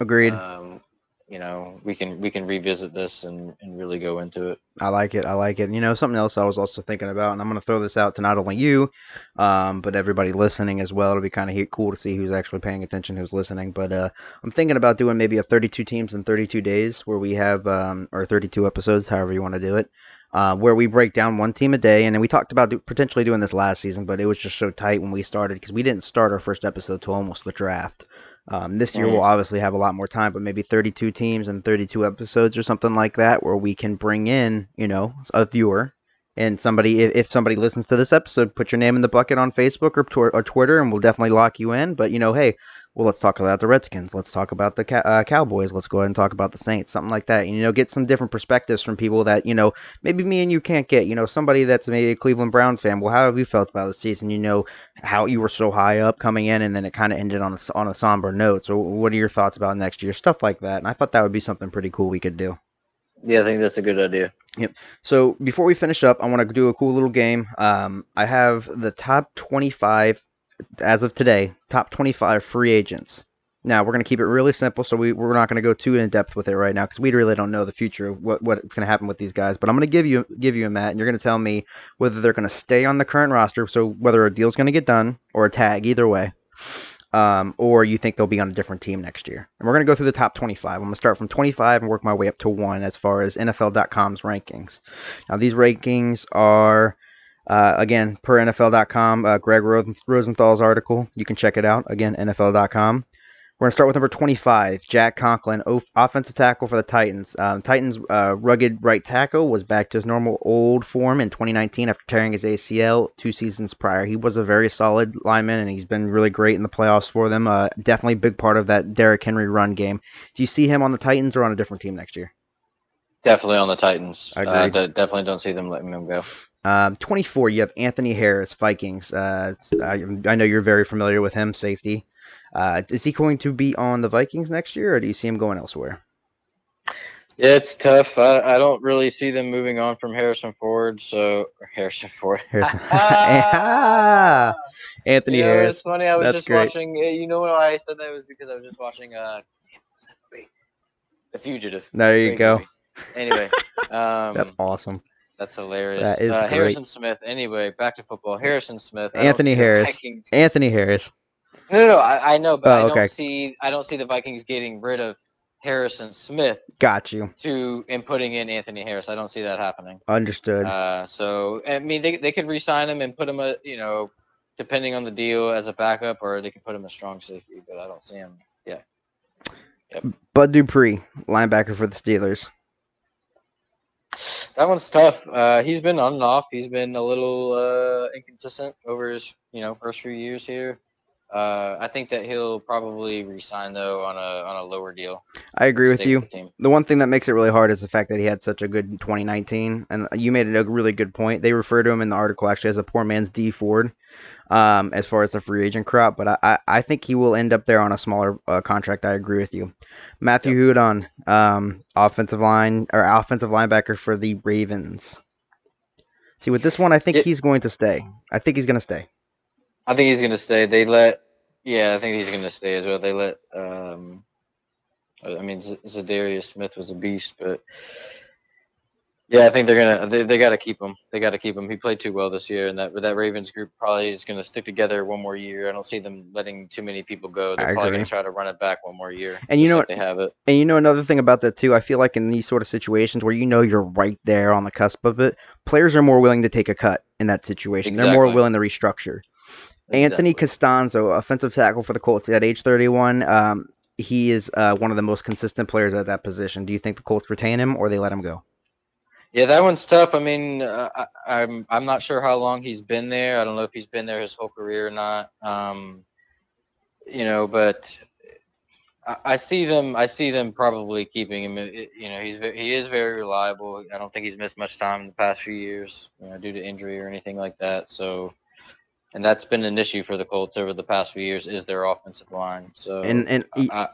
Agreed. um, you know, we can we can revisit this and and really go into it. I like it. I like it. You know, something else I was also thinking about, and I'm going to throw this out to not only you, um, but everybody listening as well. It'll be kind of cool to see who's actually paying attention, who's listening. But uh, I'm thinking about doing maybe a 32 teams in 32 days, where we have, um, or 32 episodes, however you want to do it, uh, where we break down one team a day. And then we talked about do, potentially doing this last season, but it was just so tight when we started because we didn't start our first episode till almost the draft. Um, this year we'll obviously have a lot more time, but maybe 32 teams and 32 episodes or something like that, where we can bring in, you know, a viewer and somebody. If, if somebody listens to this episode, put your name in the bucket on Facebook or, tw- or Twitter, and we'll definitely lock you in. But you know, hey, well, let's talk about the Redskins. Let's talk about the uh, Cowboys. Let's go ahead and talk about the Saints, something like that. And, you know, get some different perspectives from people that you know maybe me and you can't get. You know, somebody that's maybe a Cleveland Browns fan. Well, how have you felt about the season? You know, how you were so high up coming in, and then it kind of ended on a on a somber note. So, what are your thoughts about next year? Stuff like that. And I thought that would be something pretty cool we could do. Yeah, I think that's a good idea. Yep. So before we finish up, I want to do a cool little game. Um, I have the top 25 as of today, top 25 free agents. Now we're going to keep it really simple, so we, we're not going to go too in depth with it right now because we really don't know the future of what what's going to happen with these guys. But I'm going to give you give you a Matt, and you're going to tell me whether they're going to stay on the current roster, so whether a deal's going to get done or a tag, either way, um, or you think they'll be on a different team next year. And we're going to go through the top 25. I'm going to start from 25 and work my way up to one as far as NFL.com's rankings. Now these rankings are. Uh, again, per NFL.com, uh, Greg Rosenthal's article. You can check it out. Again, NFL.com. We're going to start with number 25, Jack Conklin, o- offensive tackle for the Titans. Um, Titans' uh, rugged right tackle was back to his normal old form in 2019 after tearing his ACL two seasons prior. He was a very solid lineman, and he's been really great in the playoffs for them. Uh, definitely a big part of that Derrick Henry run game. Do you see him on the Titans or on a different team next year? Definitely on the Titans. I Uh, de- definitely don't see them letting him go. Um, 24, you have Anthony Harris, Vikings. Uh, I, I know you're very familiar with him, safety. Uh, is he going to be on the Vikings next year, or do you see him going elsewhere? Yeah, it's tough. I, I don't really see them moving on from Harrison Ford. So Harrison Ford. Harrison. Ah, Anthony You know, Harris. It's funny. I was That's just great. watching. uh, You know why I said that was because I was just watching. Uh, what's that movie? The Fugitive. There you Great go. movie. Anyway, um, That's awesome. That's hilarious. That is uh, great. Harrison Smith. Anyway, back to football. Harrison Smith. Anthony Harris. Vikings- Anthony Harris. No, no, no. I, I know, but Oh, I don't okay. see. I don't see the Vikings getting rid of Harrison Smith Got you. to and putting in Anthony Harris. I don't see that happening. Understood. Uh, so I mean, they they could re-sign him and put him a you know, depending on the deal as a backup, or they could put him a strong safety. But I don't see him. Yeah. Bud Dupree, linebacker for the Steelers. That one's tough. Uh, he's been on and off. He's been a little uh, inconsistent over his you know first few years here. Uh, I think that he'll probably resign though on a on a lower deal. I agree with you. the. The one thing that makes it really hard is the fact that he had such a good 2019, and you made a really good point. They refer to him in the article actually as a poor man's Dee Ford, um, as far as the free agent crop. But I, I, think he will end up there on a smaller uh, contract. I agree with you. Matthew Judon, um, offensive line or offensive linebacker for the Ravens. See, with this one, I think Yeah. he's going to stay. I think he's going to stay. I think he's gonna stay. They let, yeah, I think he's gonna stay as well. They let, um, I mean, Z- Za'Darius Smith was a beast, but yeah, I think they're gonna, they, they got to keep him. They got to keep him. He played too well this year, and that that Ravens group probably is gonna stick together one more year. I don't see them letting too many people go. They're I probably agree. gonna try to run it back one more year. And you know like what- they have it. And you know another thing about that too, I feel like in these sort of situations where you know you're right there on the cusp of it, players are more willing to take a cut in that situation. They're more willing to restructure. Anthony Exactly. Castonzo, offensive tackle for the Colts at age 31, um, he is uh, one of the most consistent players at that position. Do you think the Colts retain him or they let him go? Yeah, that one's tough. I mean, uh, I, I'm I'm not sure how long he's been there. I don't know if he's been there his whole career or not. Um, you know, but I, I see them. I see them probably keeping him. You know, he's he is very reliable. I don't think he's missed much time in the past few years, you know, due to injury or anything like that. So, and that's been an issue for the Colts over the past few years is their offensive line. So, And and he- I,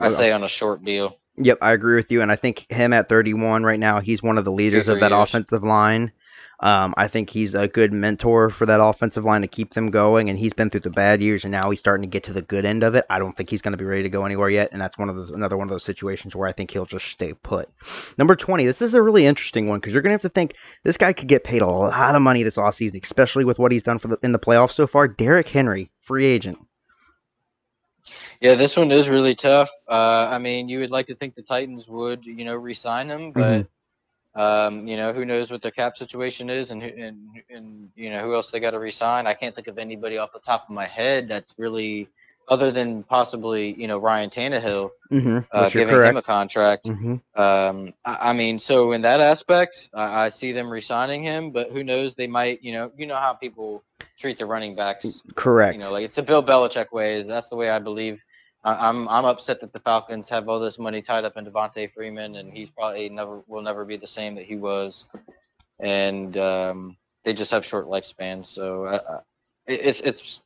I say on a short deal. Yep, I agree with you, and I think him at 31 right now, he's one of the leaders of that years. offensive line. Um, I think he's a good mentor for that offensive line to keep them going, and he's been through the bad years, and now he's starting to get to the good end of it. I don't think he's going to be ready to go anywhere yet, and that's one of those another one of those situations where I think he'll just stay put. Number 20, this is a really interesting one because you're going to have to think this guy could get paid a lot of money this offseason, especially with what he's done for the, in the playoffs so far. Derrick Henry, free agent. Yeah, this one is really tough. Uh, I mean, you would like to think the Titans would, you know, re-sign him, but um, you know, who knows what their cap situation is, and who, and and you know who else they got to re-sign. I can't think of anybody off the top of my head that's really, other than possibly, you know, Ryan Tannehill Mm-hmm. uh, giving him a contract. mm-hmm. Um, I, I mean, so in that aspect, I, I see them re-signing him, but who knows? They might, you know, you know how people treat the running backs Correct. you know, like it's the Bill Belichick way. Is that's the way I believe. I, I'm I'm upset that the Falcons have all this money tied up in Devonta Freeman, and he's probably never will never be the same that he was, and um, they just have short lifespans. So uh, uh, it's it's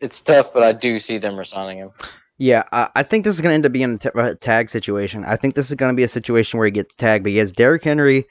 it's tough, but I do see them resigning him. Yeah, I, I think this is going to end up being a, tag situation. I think this is going to be a situation where he gets tagged because Derrick Henry,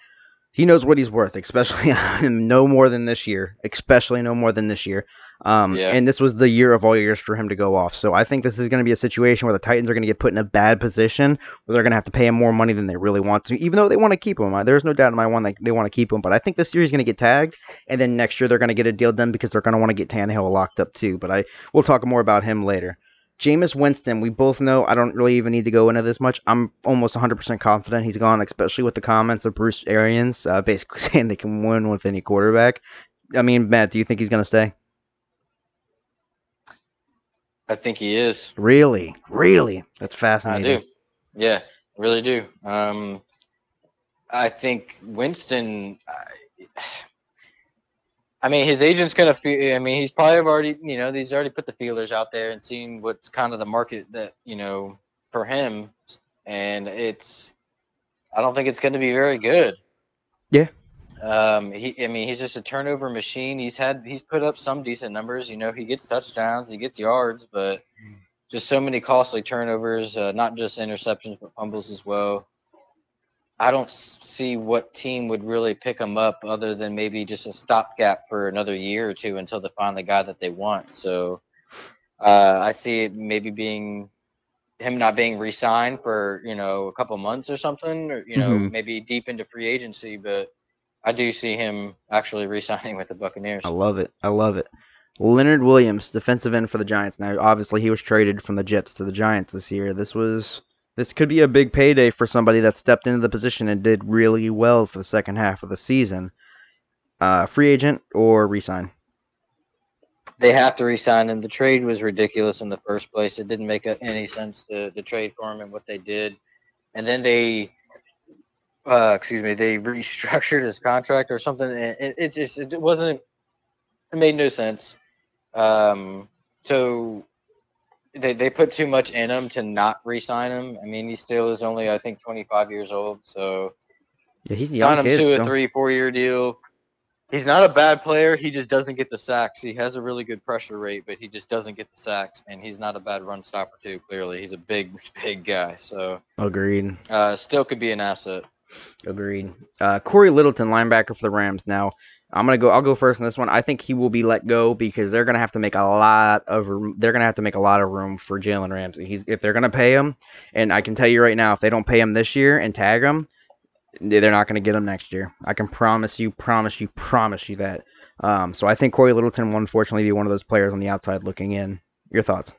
he knows what he's worth, especially no more than this year, especially no more than this year. Um, Yeah. And this was the year of all years for him to go off. So I think this is going to be a situation where the Titans are going to get put in a bad position where they're going to have to pay him more money than they really want to, even though they want to keep him. There's no doubt in my mind that they want to keep him. But I think this year he's going to get tagged, and then next year they're going to get a deal done because they're going to want to get Tannehill locked up too. But I we'll talk more about him later. Jameis Winston, we both know I don't really even need to go into this much. I'm almost 100% confident he's gone, especially with the comments of Bruce Arians uh, basically saying they can win with any quarterback. I mean, Matt, do you think he's going to stay? I think he is. Really? Really? That's fascinating. I do. Yeah, really do. Um, I think Winston. I, I mean, his agent's gonna feel. I mean, he's probably already, you know, he's already put the feelers out there and seen what's kind of the market that you know for him, and it's. I don't think it's going to be very good. Yeah. Um, he, I mean, he's just a turnover machine. He's had, he's put up some decent numbers. You know, he gets touchdowns, he gets yards, but just so many costly turnovers, uh, not just interceptions but fumbles as well. I don't see what team would really pick him up other than maybe just a stopgap for another year or two until they find the guy that they want. So uh, I see it maybe being him not being re-signed for you know a couple months or something, or you know Mhm. maybe deep into free agency. But I do see him actually re-signing with the Buccaneers. I love it. I love it. Leonard Williams, defensive end for the Giants. Now, obviously, he was traded from the Jets to the Giants this year. This was this could be a big payday for somebody that stepped into the position and did really well for the second half of the season. Uh, free agent or resign? they have to re-sign him. The trade was ridiculous in the first place. It didn't make any sense to, to trade for him and what they did. And then they, uh, excuse me, they restructured his contract or something. And it, it just it wasn't. It made no sense. Um, so they they put too much in him to not re-sign him. I mean, he still is only I think 25 years old. So Yeah, he's sign him kid. to a three, four year deal. He's not a bad player. He just doesn't get the sacks. He has a really good pressure rate, but he just doesn't get the sacks. And he's not a bad run stopper too. Clearly, he's a big, big guy. So Agreed. uh, still could be an asset. Agreed. Uh, Cory Littleton, linebacker for the Rams. Now, I'm gonna go. I'll go first on this one. I think he will be let go because they're gonna have to make a lot of. They're gonna have to make a lot of room for Jalen Ramsey. He's if they're gonna pay him, and I can tell you right now, if they don't pay him this year and tag him, they- they're not gonna get him next year. I can promise you, promise you, promise you that. Um, so I think Cory Littleton will unfortunately be one of those players on the outside looking in. Your thoughts?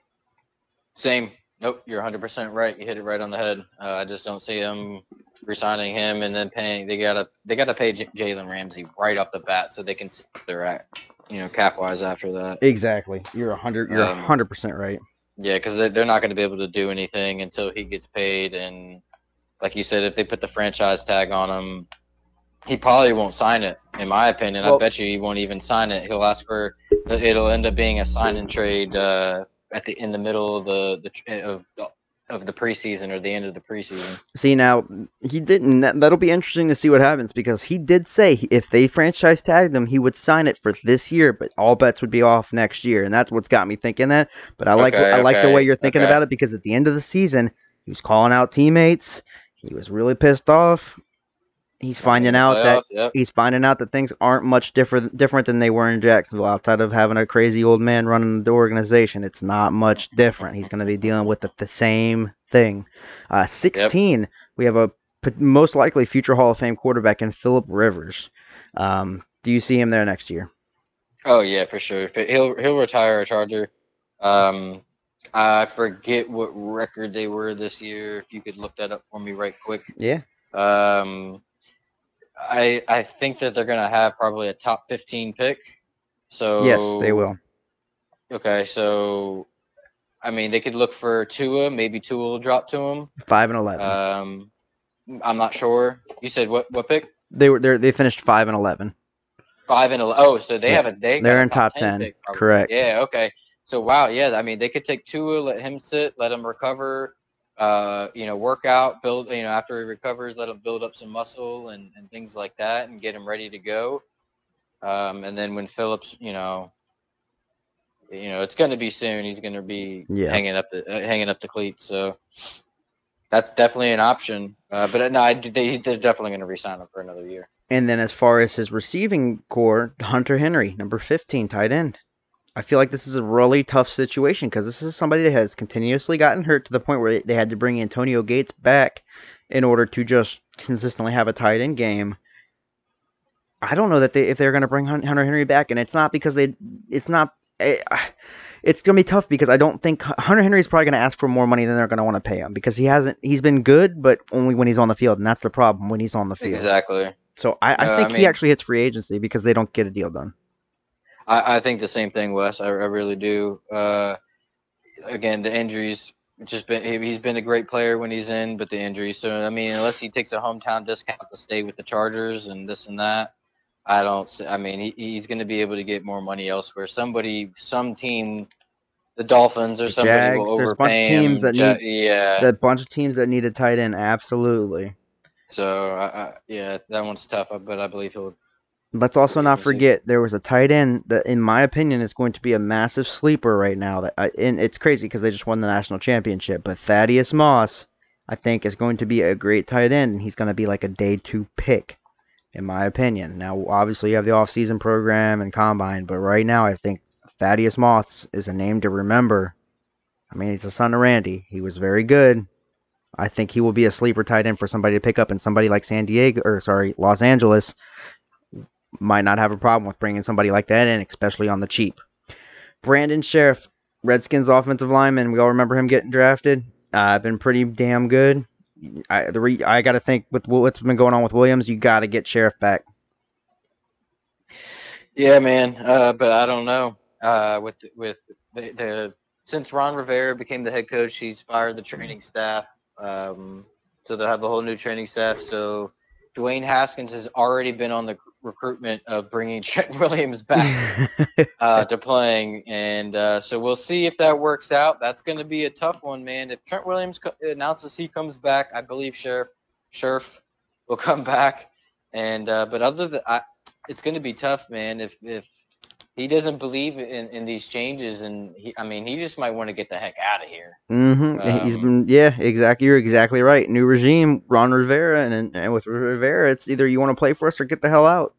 Same. Nope, you're 100% right. You hit it right on the head. Uh, I just don't see them resigning him and then paying. They gotta they gotta pay J- Jalen Ramsey right off the bat so they can see they're at, you know, cap wise after that. Exactly. You're a hundred. You're a Um, hundred percent right. Yeah, because they're not going to be able to do anything until he gets paid. And like you said, if they put the franchise tag on him, he probably won't sign it. In my opinion, Well- I bet you he won't even sign it. He'll ask for. It'll end up being a sign and trade uh, at the in the middle of the the tr- eh, of of the preseason or the end of the preseason. See now, he didn't. That, that'll be interesting to see what happens because he did say if they franchise tagged him, he would sign it for this year, but all bets would be off next year, and that's what's got me thinking that. But I like Okay, I like the way you're thinking okay. about it because at the end of the season, he was calling out teammates. He was really pissed off. He's finding out that yep. he's finding out that things aren't much different different than they were in Jacksonville outside of having a crazy old man running the organization. It's not much different. He's going to be dealing with the, the same thing. Uh, 16, we have a most likely future Hall of Fame quarterback in Philip Rivers. Um, do you see him there next year? Oh yeah, for sure. He'll he'll retire a Charger. Um, I forget what record they were this year. If you could look that up for me right quick. Yeah. Um, I I think that they're gonna have probably a top 15 pick. So Yes, they will. Okay, so I mean they could look for Tua. Maybe Tua will drop to him. 5 and 11. Um, I'm not sure. You said what what pick? they were they they finished 5 and 11. Five and ele- oh, so they Yeah, have a they they're in top 10, pick probably. correct. Yeah, okay. So wow, yeah. I mean, they could take Tua, let him sit, let him recover. Uh, you know, work out, build. You know, after he recovers, let him build up some muscle and and things like that, and get him ready to go. Um, and then when Phillips, you know, you know, it's going to be soon. He's going to be Yeah. hanging up the uh, hanging up the cleats. So that's definitely an option. Uh, but uh, no, I, they, they're definitely going to re-sign him for another year. And then as far as his receiving corps, Hunter Henry, number 15, tight end. I feel like this is a really tough situation because this is somebody that has continuously gotten hurt to the point where they had to bring Antonio Gates back in order to just consistently have a tight end game. I don't know that they if they're going to bring Hunter Henry back, and it's not because they, it's not, eh, it's going to be tough because I don't think Hunter Henry is probably going to ask for more money than they're going to want to pay him because he hasn't, he's been good, but only when he's on the field, and that's the problem when he's on the field. Exactly. So I, I No, I think he actually hits free agency because they don't get a deal done. I, I think the same thing, Wes. I, I really do. Uh, again, the injuries. Just been he- he's been a great player when he's in, but the injuries. So I mean, unless he takes a hometown discount to stay with the Chargers and this and that, I don't. see- I mean, he, he's going to be able to get more money elsewhere. Somebody, some team, the Dolphins or somebody Jags, will there's a bunch of teams him. that Ja- need- yeah. The bunch of teams that need a tight end, absolutely. so I, I, yeah, that one's tough, but I believe he'll. Let's also not forget there was a tight end that, in my opinion, is going to be a massive sleeper right now. That I, and it's crazy because they just won the national championship. But Thaddeus Moss, I think, is going to be a great tight end, and he's going to be like a day two pick, in my opinion. Now, obviously, you have the offseason program and combine, but right now, I think Thaddeus Moss is a name to remember. I mean, he's the son of Randy. He was very good. I think he will be a sleeper tight end for somebody to pick up, and somebody like San Diego, or sorry, Los Angeles, might not have a problem with bringing somebody like that in, especially on the cheap. Brandon Scherff, Redskins offensive lineman. We all remember him getting drafted. Uh, been pretty damn good. I the re, I got to think with what's been going on with Williams, you got to get Scherff back. Yeah, man. Uh, but I don't know. Uh, with with the, the since Ron Rivera became the head coach, he's fired the training staff. Um, so they'll have a whole new training staff. So Dwayne Haskins has already been on the recruitment of bringing Trent Williams back uh, to playing, and uh, so we'll see if that works out. That's going to be a tough one, man. If Trent Williams co- announces he comes back, I believe Scherff Scherff will come back. And uh, but other than I, it's going to be tough, man. If if he doesn't believe in, in these changes, and he, I mean, he just might want to get the heck out of here. Mm-hmm. He's Um, been yeah, exactly. You're exactly right. New regime, Ron Rivera, and and with Rivera, it's either you want to play for us or get the hell out.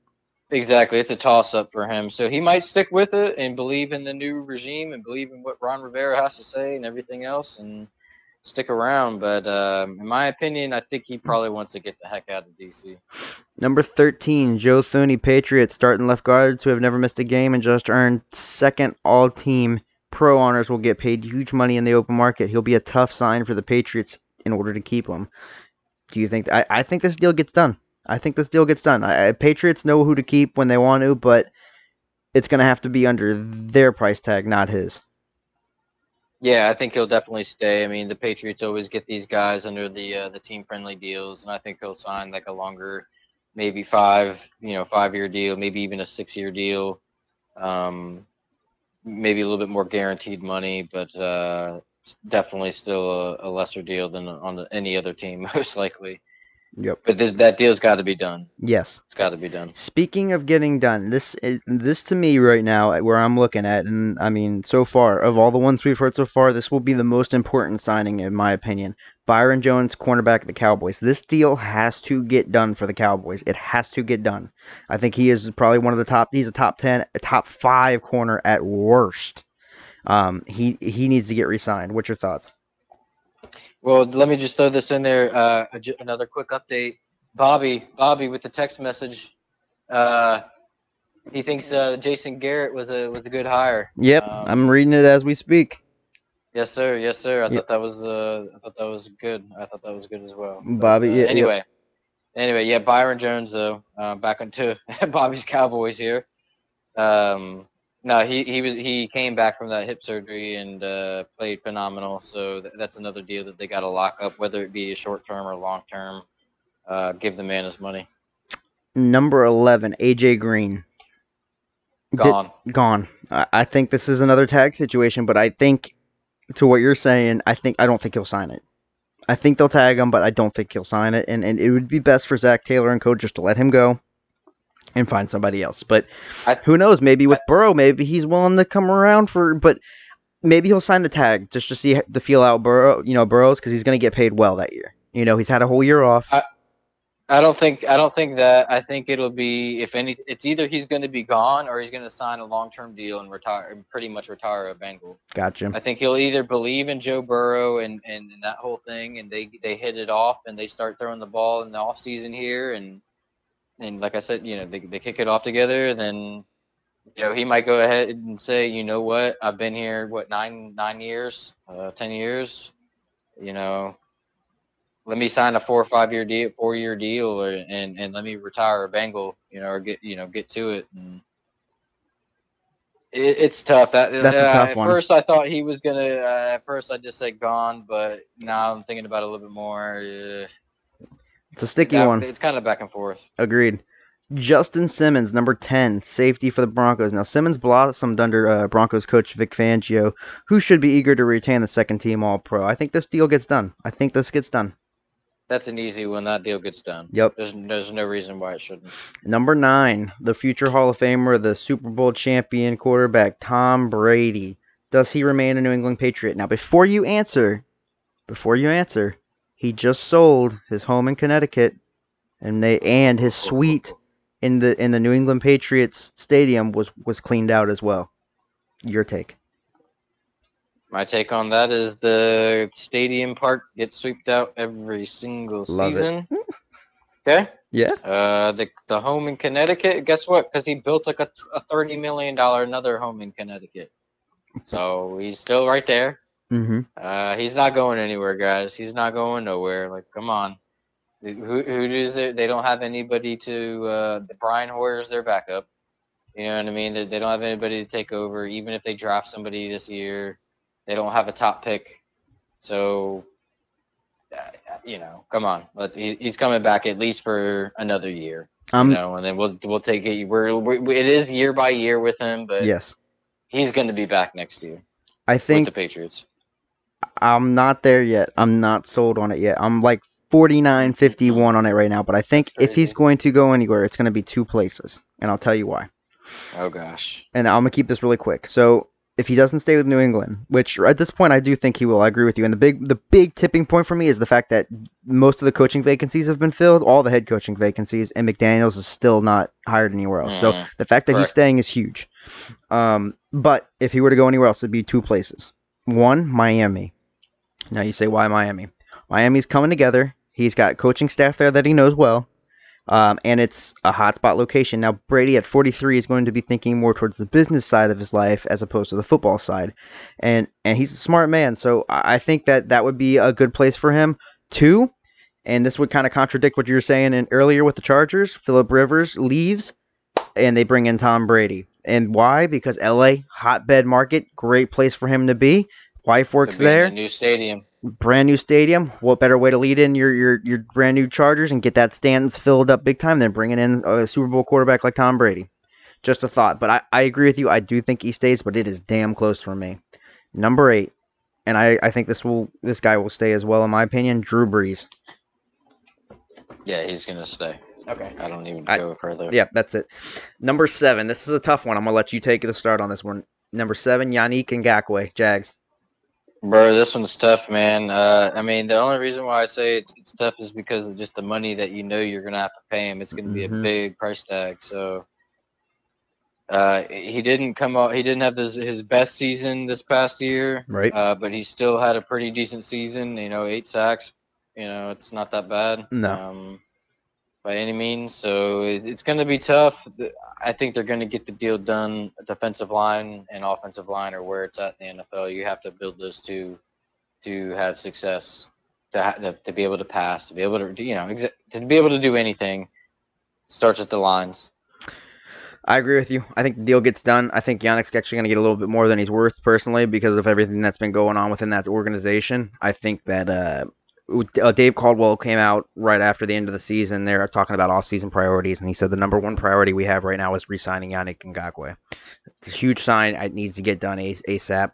Exactly, it's a toss up for him. So he might stick with it and believe in the new regime and believe in what Ron Rivera has to say and everything else, and stick around. But um, in my opinion, I think he probably wants to get the heck out of DC. Number 13, Joe Thuney, Patriots, starting left guards who have never missed a game and just earned second all team pro honors will get paid huge money in the open market. He'll be a tough sign for the Patriots in order to keep him. Do you think? I, I think this deal gets done. I think this deal gets done. I, Patriots know who to keep when they want to, but it's going to have to be under their price tag, not his. Yeah, I think he'll definitely stay. I mean, the Patriots always get these guys under the uh, the team friendly deals, and I think he'll sign like a longer, maybe five, you know, five year deal, maybe even a six year deal. Um, maybe a little bit more guaranteed money, but uh, definitely still a, a lesser deal than on the, any other team, most likely. Yep. But this, that deal's got to be done. Yes. It's got to be done. Speaking of getting done, this is, this to me right now, where I'm looking at, and I mean, so far of all the ones we've heard so far, this will be the most important signing in my opinion. Byron Jones, cornerback of the Cowboys. This deal has to get done for the Cowboys. It has to get done. I think he is probably one of the top. He's a top ten, a top five corner at worst. Um, he he needs to get re-signed. What's your thoughts? Well, let me just throw this in there. Uh, another quick update. Bobby, Bobby, with the text message, uh, he thinks uh, Jason Garrett was a was a good hire. Yep, Um, I'm reading it as we speak. Yes, sir. Yes, sir. I Yep. thought that was uh, I thought that was good. I thought that was good as well. But, Bobby, yeah, yep. anyway, anyway, yeah. Byron Jones though. Uh, back into Bobby's Cowboys here. Um, no, he he was he came back from that hip surgery and uh, played phenomenal. So th- that's another deal that they got to lock up, whether it be a short term or long term. Uh, give the man his money. Number 11, AJ Green. Did- Gone. gone. I, I think this is another tag situation, but I think to what you're saying, I think I don't think he'll sign it. I think they'll tag him, but I don't think he'll sign it. And and it would be best for Zac Taylor and Co. just to let him go. And find somebody else. But I- who knows? Maybe with Burrow, maybe he's willing to come around for. But maybe he'll sign the tag just to see the feel out Burrow, you know, Burrows because he's going to get paid well that year. You know, he's had a whole year off. I- I don't think I don't think that. I think it'll be if any. It's either he's going to be gone or he's going to sign a long-term deal and retire, and pretty much retire a Bengal. gotcha. I think he'll either believe in Joe Burrow and, and, and that whole thing, and they they hit it off and they start throwing the ball in the off season here, and and like I said, you know they they kick it off together. Then you know he might go ahead and say, you know what, I've been here what nine nine years, uh, ten years, you know. Let me sign a four or five year deal, four year deal, or, and and let me retire a Bengal, you know, or get you know get to it. And it, it's tough. That That's a uh, tough at one. first I thought he was gonna. Uh, at first I just said gone, but now I'm thinking about it a little bit more. Uh, It's a sticky that- one. It's kind of back and forth. Agreed. Justin Simmons, number 10, safety for the Broncos. Now, Simmons blossomed under uh, Broncos coach Vic Fangio, who should be eager to retain the second team All Pro. I think this deal gets done. I think this gets done. That's an easy one. That deal gets done. Yep. There's there's no reason why it shouldn't. Number 9, the future Hall of Famer, the Super Bowl champion quarterback, Tom Brady. Does he remain a New England Patriot? Now, before you answer, before you answer, he just sold his home in Connecticut and they and his suite in the in the New England Patriots stadium was was cleaned out as well. Your take. My take on that is the stadium park gets swept out every single Love it. season. Okay. Yeah. Uh, the the home in Connecticut. Guess what? Because he built like a, a thirty million dollar another home in Connecticut. So he's still right there. Mm-hmm. Uh, he's not going anywhere, guys. He's not going nowhere. Like, come on. Who who is it? They don't have anybody to. Uh, Brian Hoyer is their backup. You know what I mean? They, they don't have anybody to take over. Even if they draft somebody this year, they don't have a top pick. So, uh, you know, come on. But he, he's coming back at least for another year. Um. you know, and then we'll we'll take it. We're, we it is year by year with him, but yes. he's going to be back next year I with think the Patriots. I'm not there yet. I'm not sold on it yet. I'm like 49 51 on it right now, but I think if he's going to go anywhere, it's going to be two places, and I'll tell you why. Oh gosh. And I'm going to keep this really quick. So, if he doesn't stay with New England, which at this point I do think he will, I agree with you. And the big the big tipping point for me is the fact that most of the coaching vacancies have been filled, all the head coaching vacancies, and McDaniels is still not hired anywhere else. So, Mhm. the fact that he's staying is huge. Um, but if he were to go anywhere else, it'd be two places. One, Miami. Now you say, why Miami? Miami's coming together. He's got coaching staff there that he knows well. Um, and it's a hotspot location. Now, Brady at 43 is going to be thinking more towards the business side of his life as opposed to the football side. And and he's a smart man. So I think that that would be a good place for him. Two, and this would kind of contradict what you were saying in, earlier with the Chargers. Philip Rivers leaves, and they bring in Tom Brady. And why? Because LA, hotbed market, great place for him to be. Wife works there the new stadium. brand new stadium. What better way to lead in your your your brand new Chargers and get that stands filled up big time than bringing in a Super Bowl quarterback like Tom Brady? Just a thought, but I, I agree with you. I do think he stays, but it is damn close for me. Number eight, and I, I think this will this guy will stay as well in my opinion. Drew Brees. Yeah, he's gonna stay. Okay. I don't even I- go further. Yeah, that's it. Number seven. This is a tough one. I'm gonna let you take the start on this one. Number seven, Yannick Ngakoue, Jags. Bro, this one's tough, man. Uh, I mean, the only reason why I say it's, it's tough is because of just the money that you know you're gonna have to pay him. It's gonna be Mhm. a big price tag. So, uh, he didn't come out. He didn't have his his best season this past year. Right. Uh, but he still had a pretty decent season. You know, eight sacks. You know, it's not that bad. No. Um, by any means. So it's going to be tough. I think they're going to get the deal done. Defensive line and offensive line are where it's at in the NFL. You have to build those two to have success. To, ha- to, be able to pass, to be able to, you know, to be able to do anything, starts at the lines. I agree with you. I think the deal gets done. I think Yannick's actually going to get a little bit more than he's worth personally because of everything that's been going on within that organization. I think that uh, uh, Dave Caldwell came out right after the end of the season. They're talking about off-season priorities, and he said the number one priority we have right now is re-signing Yannick Ngakoue. It's a huge sign. It needs to get done AS- ASAP.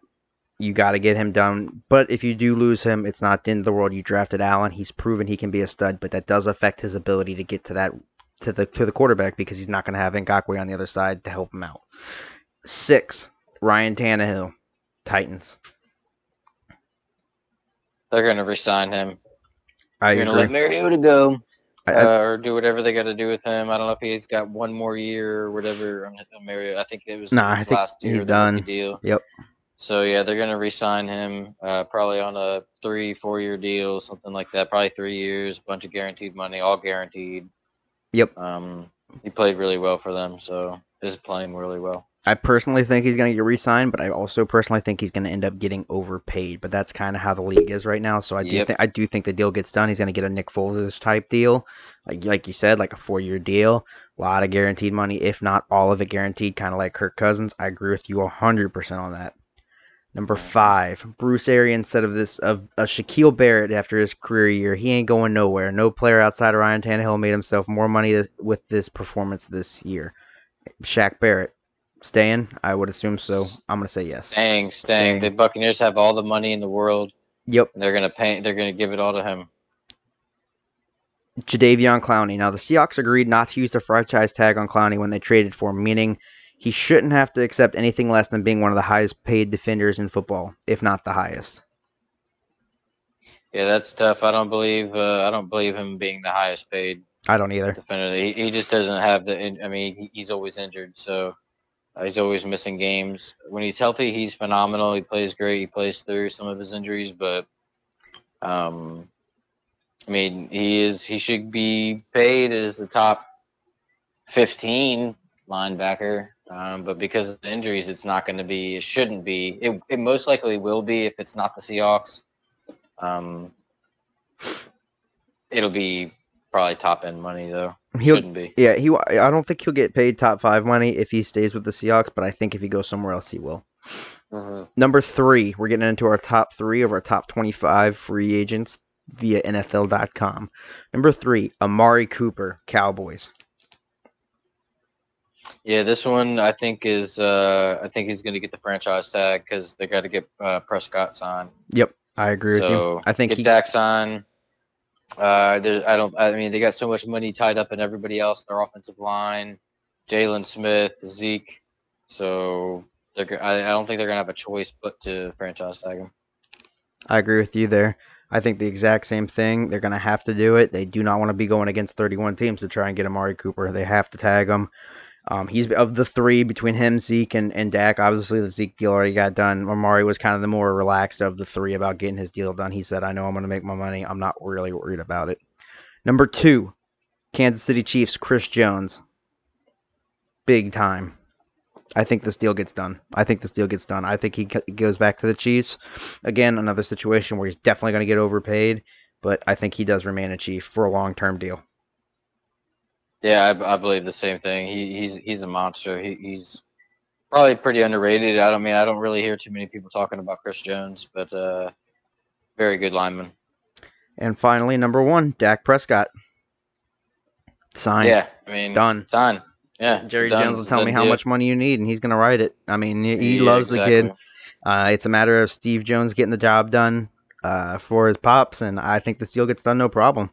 You got to get him done. But if you do lose him, it's not the end of the world. You drafted Allen. He's proven he can be a stud, but that does affect his ability to get to that to the to the quarterback because he's not going to have Ngakoue on the other side to help him out. Six, Ryan Tannehill, Titans. They're gonna resign him. I They're gonna agree. let Mariota go. I- I- uh, or do whatever they got to do with him. I don't know if he's got one more year or whatever. on on Mario, I think it was Nah, I think last year he's of the rookie done. deal. Yep. So yeah, they're gonna re-sign him, uh, probably on a three, four-year deal, something like that. Probably three years, a bunch of guaranteed money, all guaranteed. Yep. Um, he played really well for them, so is playing really well. I personally think he's going to get re-signed, but I also personally think he's going to end up getting overpaid. But that's kind of how the league is right now. So I do Yep. think I do think the deal gets done. He's going to get a Nick Foles type deal, like like you said, like a four-year deal, a lot of guaranteed money, if not all of it guaranteed, kind of like Kirk Cousins. I agree with you hundred percent on that. Number Mhm. five, Bruce Arians said of this of a Shaquille Barrett after his career year, he ain't going nowhere. No player outside of Ryan Tannehill made himself more money this, with this performance this year. Shaq Barrett, staying? I would assume so. I'm gonna say yes. Staying, staying. The Buccaneers have all the money in the world, Yep, they're gonna pay. They're gonna give it all to him. Jadeveon Clowney. Now the Seahawks agreed not to use the franchise tag on Clowney when they traded for him, meaning he shouldn't have to accept anything less than being one of the highest paid defenders in football, if not the highest. Yeah, that's tough. I don't believe. Uh, I don't believe him being the highest paid I don't either. defender. He, he just doesn't have the. I mean, he, he's always injured, so uh, he's always missing games. When he's healthy, he's phenomenal. He plays great. He plays through some of his injuries, but um, I mean, he is. He should be paid as the top fifteen linebacker. Um, but because of the injuries, it's not going to be. It shouldn't be. It, it most likely will be if it's not the Seahawks. Um, it'll be probably top end money though. He'll Shouldn't be. yeah he. I don't think he'll get paid top five money if he stays with the Seahawks, but I think if he goes somewhere else, he will. Number three, we're getting into our top three of our top 25 free agents via NFL.com. Number three, Amari Cooper, Cowboys. Yeah, this one I think is. Uh, I think he's going to get the franchise tag because they got to get uh, Prescott signed. Yep, I agree with you. I think get he. Dak signed. Uh, I don't. I mean, they got so much money tied up in everybody else. Their offensive line, Jalen Smith, Zeke. So they're. I, I don't think they're gonna have a choice but to franchise tag him. I agree with you there. I think the exact same thing. They're to have to do it. They do not want to be going against 31 teams to try and get Amari Cooper. They have to tag him. Um, he's of the three between him, Zeke, and, and Dak. Obviously, the Zeke deal already got done. Amari was kind of the more relaxed of the three about getting his deal done. He said, "I know I'm going to make my money. I'm not really worried about it." Number two, Kansas City Chiefs, Chris Jones. Big time. I think this deal gets done. I think this deal gets done. I think he goes back to the Chiefs. Again, another situation where he's definitely going to get overpaid, but I think he does remain a Chief for a long-term deal. Yeah, I, I believe the same thing. He, he's he's a monster. He, he's probably pretty underrated. I don't mean I don't really hear too many people talking about Chris Jones, but uh, very good lineman. And finally, number one, Dak Prescott. Signed. Yeah, I mean Done. Done. Yeah, Jerry done. Jones will tell me how deal. much money you need, and he's going to write it. I mean, he, he Yeah, loves the kid. Uh, it's a matter of Steve Jones getting the job done uh, for his pops, and I think this deal gets done no problem.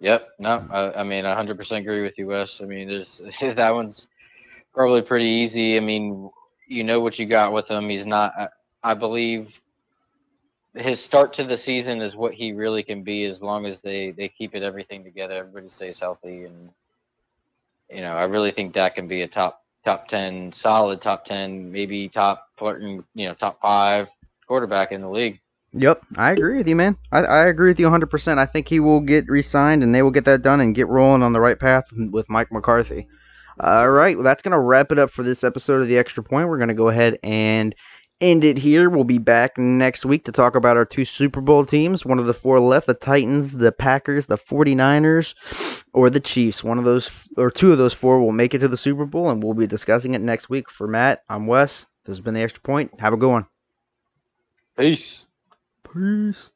Yep. No, I, I mean, I 100% agree with you, Wes. I mean, there's that one's probably pretty easy. I mean, you know what you got with him. He's not. I, I believe his start to the season is what he really can be, as long as they they keep it everything together. Everybody stays healthy, and you know, I really think that can be a top top 10, solid top 10, maybe top flirting, you know, top five quarterback in the league. Yep, I agree with you, man. I, I agree with you 100%. I think he will get re-signed, and they will get that done and get rolling on the right path with Mike McCarthy. All right, well, that's going to wrap it up for this episode of The Extra Point. We're going to go ahead and end it here. We'll be back next week to talk about our two Super Bowl teams. One of the four left, the Titans, the Packers, the 49ers, or the Chiefs. One of those, or two of those four will make it to the Super Bowl, and we'll be discussing it next week. For Matt, I'm Wes. This has been The Extra Point. Have a good one. Peace. Peace.